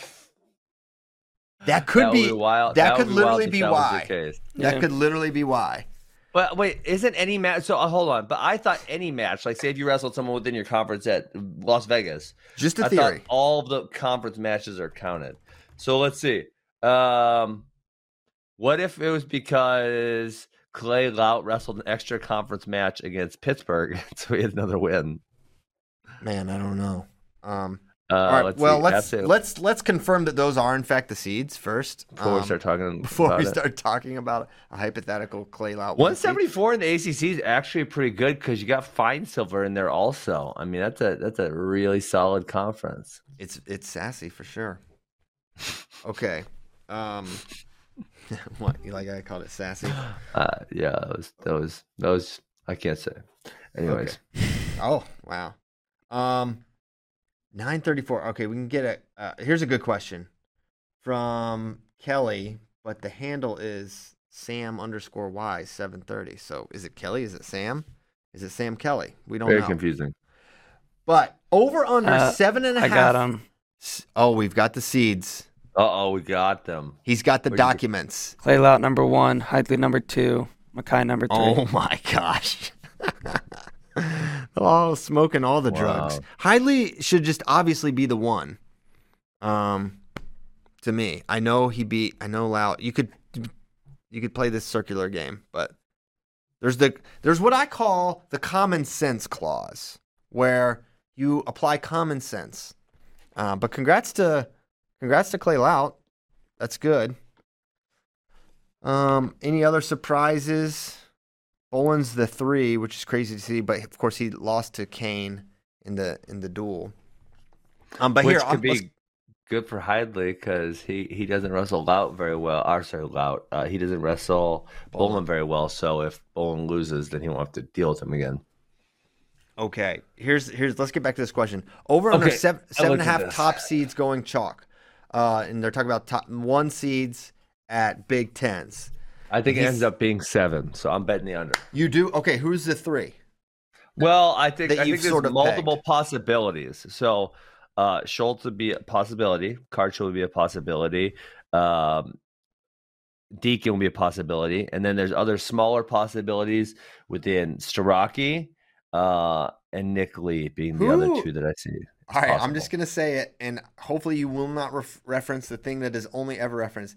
That could That be be wild. That, That could be literally if be that why. case. That Yeah. could literally be why. But wait, isn't any match? So uh, hold on. But I thought any match, like say if you wrestled someone within your conference at Las Vegas, Just a I theory. thought all of the conference matches are counted. So let's see. Um, what if it was because Clay Lautt wrestled an extra conference match against Pittsburgh, so he had another win? Man, I don't know. Um, Uh, all right. let's well, see. let's That's let's let's confirm that those are in fact the seeds first. before we um, start talking before about we it. start talking about a hypothetical clay lout. 174 in the ACC is actually pretty good because you got Fine Silver in there also. I mean, that's a that's a really solid conference. It's it's sassy for sure. Okay. Um, what you like? I called it sassy. Uh, yeah, that was that was that was I can't say. Anyways, Oh wow. Um, nine thirty four. Okay, we can get a. Uh, here's a good question from Kelly, but the handle is Sam underscore Y seven thirty. So is it Kelly? Is it Sam? Is it Sam Kelly? We don't very know. confusing. But over under Uh, seven and a I half. got him. Oh, we've got the seeds. Uh oh, we got them. He's got the Where'd you documents. Clay Lautt number one, Hidlay number two, Mackay number three. Oh my gosh. all smoking all the drugs. Wow. Hidlay should just obviously be the one. Um to me. I know he beat I know Lout. You could you could play this circular game, but there's the there's what I call the common sense clause where you apply common sense. Uh, but congrats to congrats to Clay Lautt. That's good. Um, any other surprises? Boland's the three, which is crazy to see, but of course he lost to Kane in the in the duel. Um, but Which here could be good for Hidlay because he, he doesn't wrestle Lautt very well. Or sorry, Lout. Uh, he doesn't wrestle Bolin very well. So if Bolin loses, then he won't have to deal with him again. Okay, here's here's let's get back to this question. Over under Okay, seven I seven and a looked at half this. top seeds going chalk, uh, and they're talking about top one seeds at Big Tens. I think it ends up being seven. So I'm betting the under. You do okay. Who's the three? Well, I think I think there's sort of multiple pegged. possibilities. So uh, Schultz would be a possibility. Karcher would be a possibility. Um, Deakin would be a possibility, and then there's other smaller possibilities within Starocci uh, and Nick Lee being the Who- other two that I see. It's All right, I'm just gonna say it, and hopefully you will not ref- reference the thing that is only ever referenced.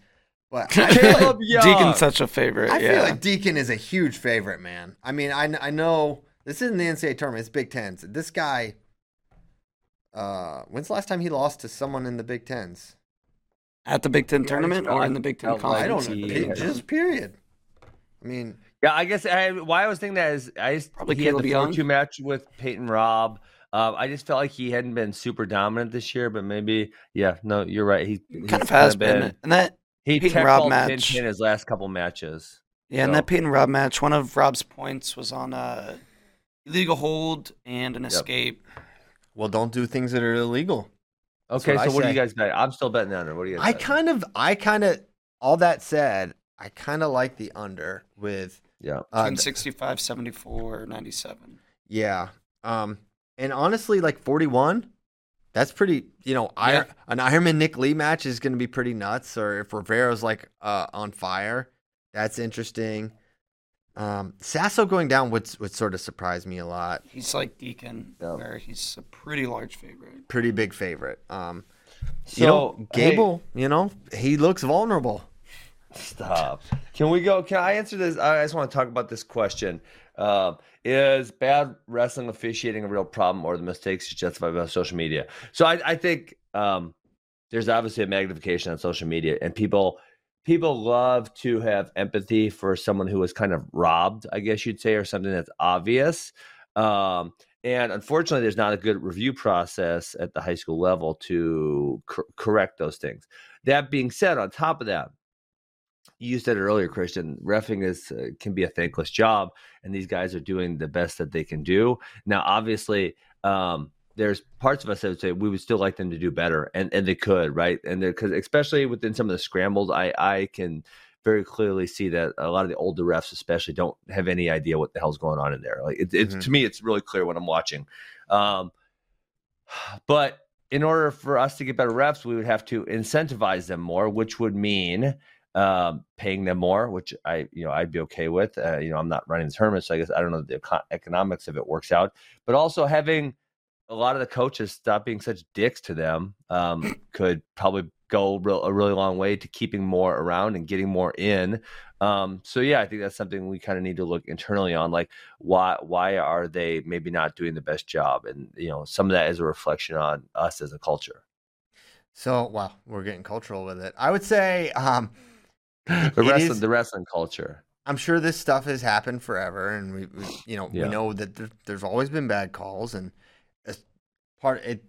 But I like, Kaleb Young. Deakin's such a favorite. I yeah. feel like Deakin is a huge favorite, man. I mean, I, I know this isn't the NCAA tournament; it's Big Tens. This guy, uh, when's the last time he lost to someone in the Big Tens? at the Big Ten Yeah, tournament or in the Big Ten got conference. I don't know. he- Pe- Just period. I mean, Yeah, I guess I, why I was thinking that is I just Probably he had Caleb the Young. four two match with Peyton Robb. Uh, I just felt like he hadn't been super dominant this year, but maybe yeah, no, you're right. He he's kind of has kinda been. And that He Peyton tech Robb balled match. Tintin his last couple matches. yeah, and So- that Peyton Robb match, one of Robb's points was on a illegal hold and an escape. well, don't do things that are illegal. Okay, what so I what do you guys bet? I'm still betting the under. What do you guys? I bet? kind of, I kind of, all that said, I kind of like the under with, yeah. uh, 1065, 74, 97. yeah. Um, and honestly, like 41, that's pretty, you know, Iron, an Ironman Nick Lee match is going to be pretty nuts. Or if Rivera's like uh, on fire, that's interesting. Um, Sasso going down would would sort of surprise me a lot. He's like Deakin, Yeah. where he's a pretty large favorite. Pretty big favorite. Um, So you know, hey, Gable, you know, he looks vulnerable. Stop. Can we go? Can I answer this? I just want to talk about this question. Um, is bad wrestling officiating a real problem or the mistakes justified by social media? So I, I think um, there's obviously a magnification on social media, and people people love to have empathy for someone who was kind of robbed, I guess you'd say, or something that's obvious. Um, and unfortunately, there's not a good review process at the high school level to cor- correct those things. That being said, on top of that, you said it earlier, Christian. Refing is uh, can be a thankless job, and these guys are doing the best that they can do. Now, obviously, um, there's parts of us that would say we would still like them to do better, and and they could, right? And because especially within some of the scrambles, I I can very clearly see that a lot of the older refs, especially, don't have any idea what the hell's going on in there. Like it, it's Mhm. to me, it's really clear when I'm watching. Um, but in order for us to get better refs, we would have to incentivize them more, which would mean um, paying them more, which I, you know, I'd be okay with. Uh, you know, I'm not running the tournament, so I guess I don't know the eco- economics of it works out. But also having a lot of the coaches stop being such dicks to them um, could probably go real, a really long way to keeping more around and getting more in. Um, so yeah, I think that's something we kind of need to look internally on, like why why are they maybe not doing the best job, and you know some of that is a reflection on us as a culture. So wow, we're getting cultural with it. I would say um, the wrestling is, the wrestling culture. I'm sure this stuff has happened forever, and we, we you know yeah. we know that there, there's always been bad calls, and as part it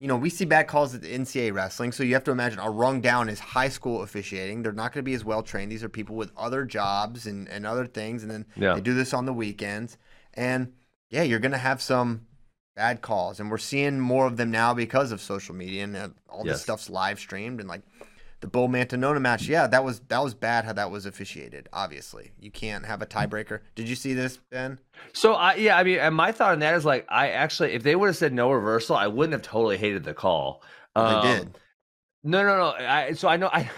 you know, we see bad calls at the NCAA wrestling, so you have to imagine a rung down is high school officiating. They're not going to be as well trained. These are people with other jobs and, and other things, and then yeah. they do this on the weekends. And yeah, you're going to have some bad calls, and we're seeing more of them now because of social media and uh, all yes. this stuff's live streamed. And like the Bo Mantanona match, yeah, that was that was bad how that was officiated. Obviously, you can't have a tiebreaker. Did you see this, Ben? So I yeah, I mean, and my thought on that is like, I actually, if they would have said no reversal, I wouldn't have totally hated the call. Um, they did. No, no, no. I, so I know, I,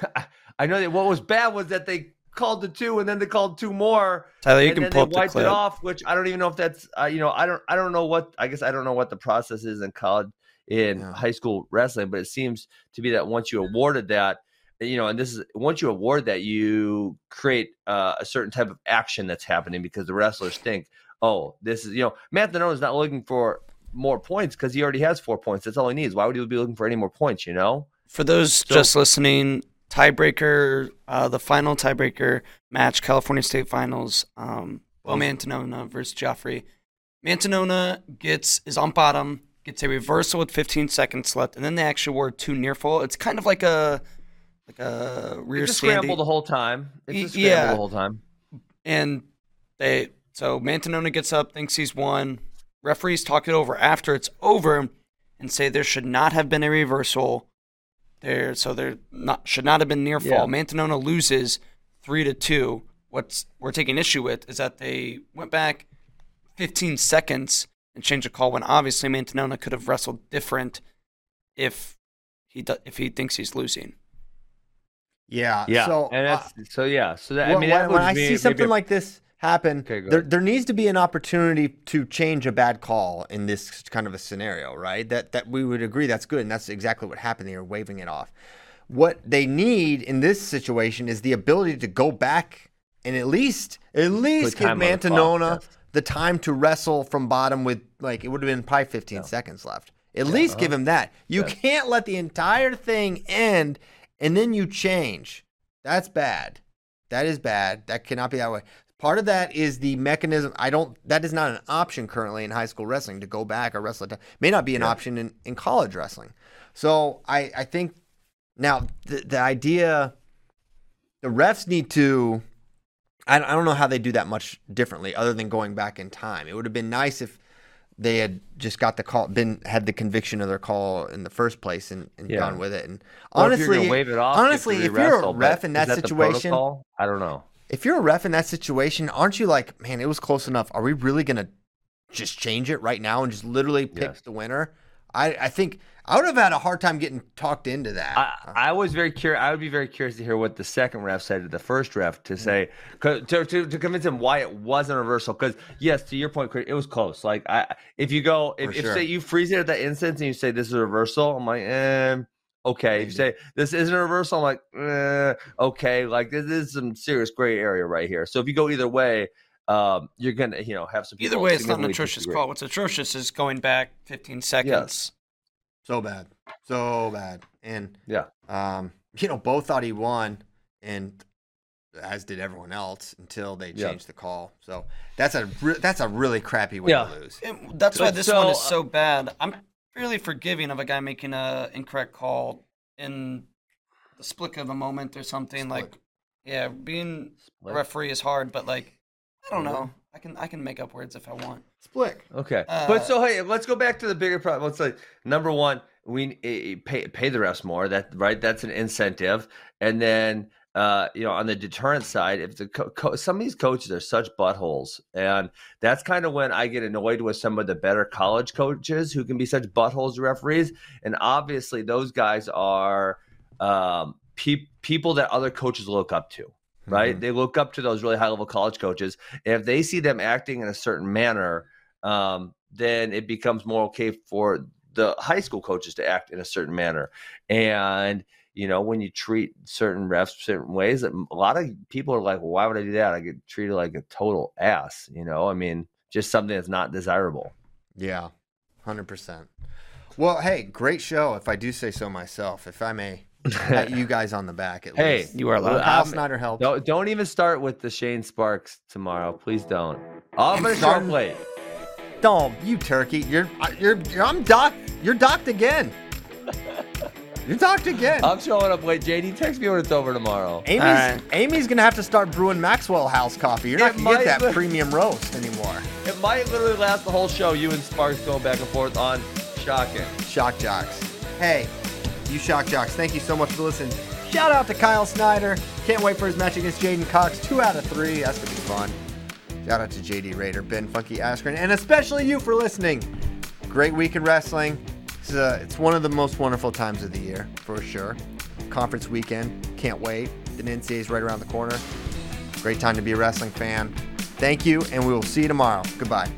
I know that what was bad was that they called the two and then they called two more. Tyler, you can pull they wiped the it off, which I don't even know if that's, uh, you know, I don't, I don't know what. I guess I don't know what the process is in college in yeah. high school wrestling, but it seems to be that once you awarded that you know, and this is once you award that, you create uh, a certain type of action that's happening because the wrestlers think, oh, this is, you know, Matt is not looking for more points because he already has four points. That's all he needs. Why would he be looking for any more points, you know? For those so, just listening, tiebreaker, uh, the final tiebreaker match, California State Finals, um, Bo Mantanona versus Joffrey. Mantanona gets is on bottom, gets a reversal with 15 seconds left, and then they actually award two near fall. It's kind of like a like uh, a rear it's a scramble the whole time. It's a scramble yeah. the whole time. And they so Mantanona gets up, thinks he's won. Referees talk it over after it's over and say there should not have been a reversal. There so there not should not have been near fall. Yeah. Mantanona loses three to two. What's we're taking issue with is that they went back 15 seconds and changed the call when obviously Mantanona could have wrestled different if he if he thinks he's losing. Yeah. Yeah. So, and uh, so yeah. So that, I mean, when, when I be, see something like this happen, okay, there there needs to be an opportunity to change a bad call in this kind of a scenario, right? That that we would agree that's good, and that's exactly what happened. They are waving it off. What they need in this situation is the ability to go back and at least at least give Mantanona the, the, time to wrestle from bottom with like it would have been probably 15 yeah. seconds left. At yeah, least uh-huh. give him that. You yeah. can't let the entire thing end and then you change. That's bad. That is bad. That cannot be that way. Part of that is the mechanism. I don't. That is not an option currently in high school wrestling to go back or wrestle. May not be an yeah. option in, in college wrestling. So I I think now the the idea, the refs need to. I I don't know how they do that much differently other than going back in time. It would have been nice if they had just got the call, been had the conviction of their call in the first place, and, and yeah. gone with it. And honestly, if wave it off, honestly, if you're a ref in that, that situation, I don't know. If you're a ref in that situation, aren't you like, man, it was close enough? Are we really gonna just change it right now and just literally pick yes. the winner? I, I think I would have had a hard time getting talked into that. I, I, was very curious. I would be very curious to hear what the second ref said to the first ref to say to, to, to convince him why it wasn't a reversal. Because yes, to your point, it was close. Like I, if you go, if, sure. if say you freeze it at that instance and you say this is a reversal, I'm like, eh, okay. You say this isn't a reversal, I'm like, eh, okay. Like this is some serious gray area right here. So if you go either way. Um, you're gonna, you know, have some. Either way, it's not an atrocious disagree. call. What's atrocious is going back 15 seconds. Yes so bad, so bad, and yeah, um, you know, both thought he won, and as did everyone else until they changed yeah. the call. So that's a re- that's a really crappy way yeah. to lose. And that's why this so, one is so bad. I'm fairly forgiving of a guy making a incorrect call in the split of a moment or something. Split. Like, yeah, being split. a referee is hard, but like, I don't know. I can I can make up words if I want. Split. Okay, uh, but so hey, let's go back to the bigger problem. Let's say number one, we pay pay the refs more. That right? That's an incentive. And then uh, you know, on the deterrent side, if the co- co- some of these coaches are such buttholes, and that's kind of when I get annoyed with some of the better college coaches who can be such buttholes to referees, and obviously those guys are um, pe- people that other coaches look up to. Right, Mhm. they look up to those really high level college coaches. And if they see them acting in a certain manner, um, then it becomes more okay for the high school coaches to act in a certain manner. And you know, when you treat certain refs certain ways, a lot of people are like, "Why would I do that? I get treated like a total ass." You know, I mean, just something that's not desirable. Yeah, hundred percent. Well, hey, great show. If I do say so myself, if I may, pat you guys on the back at Hey, least. You are allowed. Kyle I'm- Snyder helped. Don't don't even start with the Shane Sparks tomorrow, please don't. Oh, I'm gonna show Starting- up late. Don't you turkey. You're you're, you're I'm docked. You're docked again. You're docked again. I'm showing up late. JD, text me when it's over tomorrow. Amy's All right. Amy's gonna have to start brewing Maxwell House coffee. You're not It gonna get that be- premium roast anymore. It might literally last the whole show. You and Sparks going back and forth on shocking. Shock Jocks. Hey, you Shock Jocks, thank you so much for listening. Shout out to Kyle Snyder. Can't wait for his match against J'den Cox. Two out of three. That's gonna be fun. Shout out to JD Rader, Ben Funky Askren, and especially you for listening. Great week in wrestling. It's, uh, it's one of the most wonderful times of the year, for sure. Conference weekend. Can't wait. The NCAA is right around the corner. Great time to be a wrestling fan. Thank you, and we will see you tomorrow. Goodbye.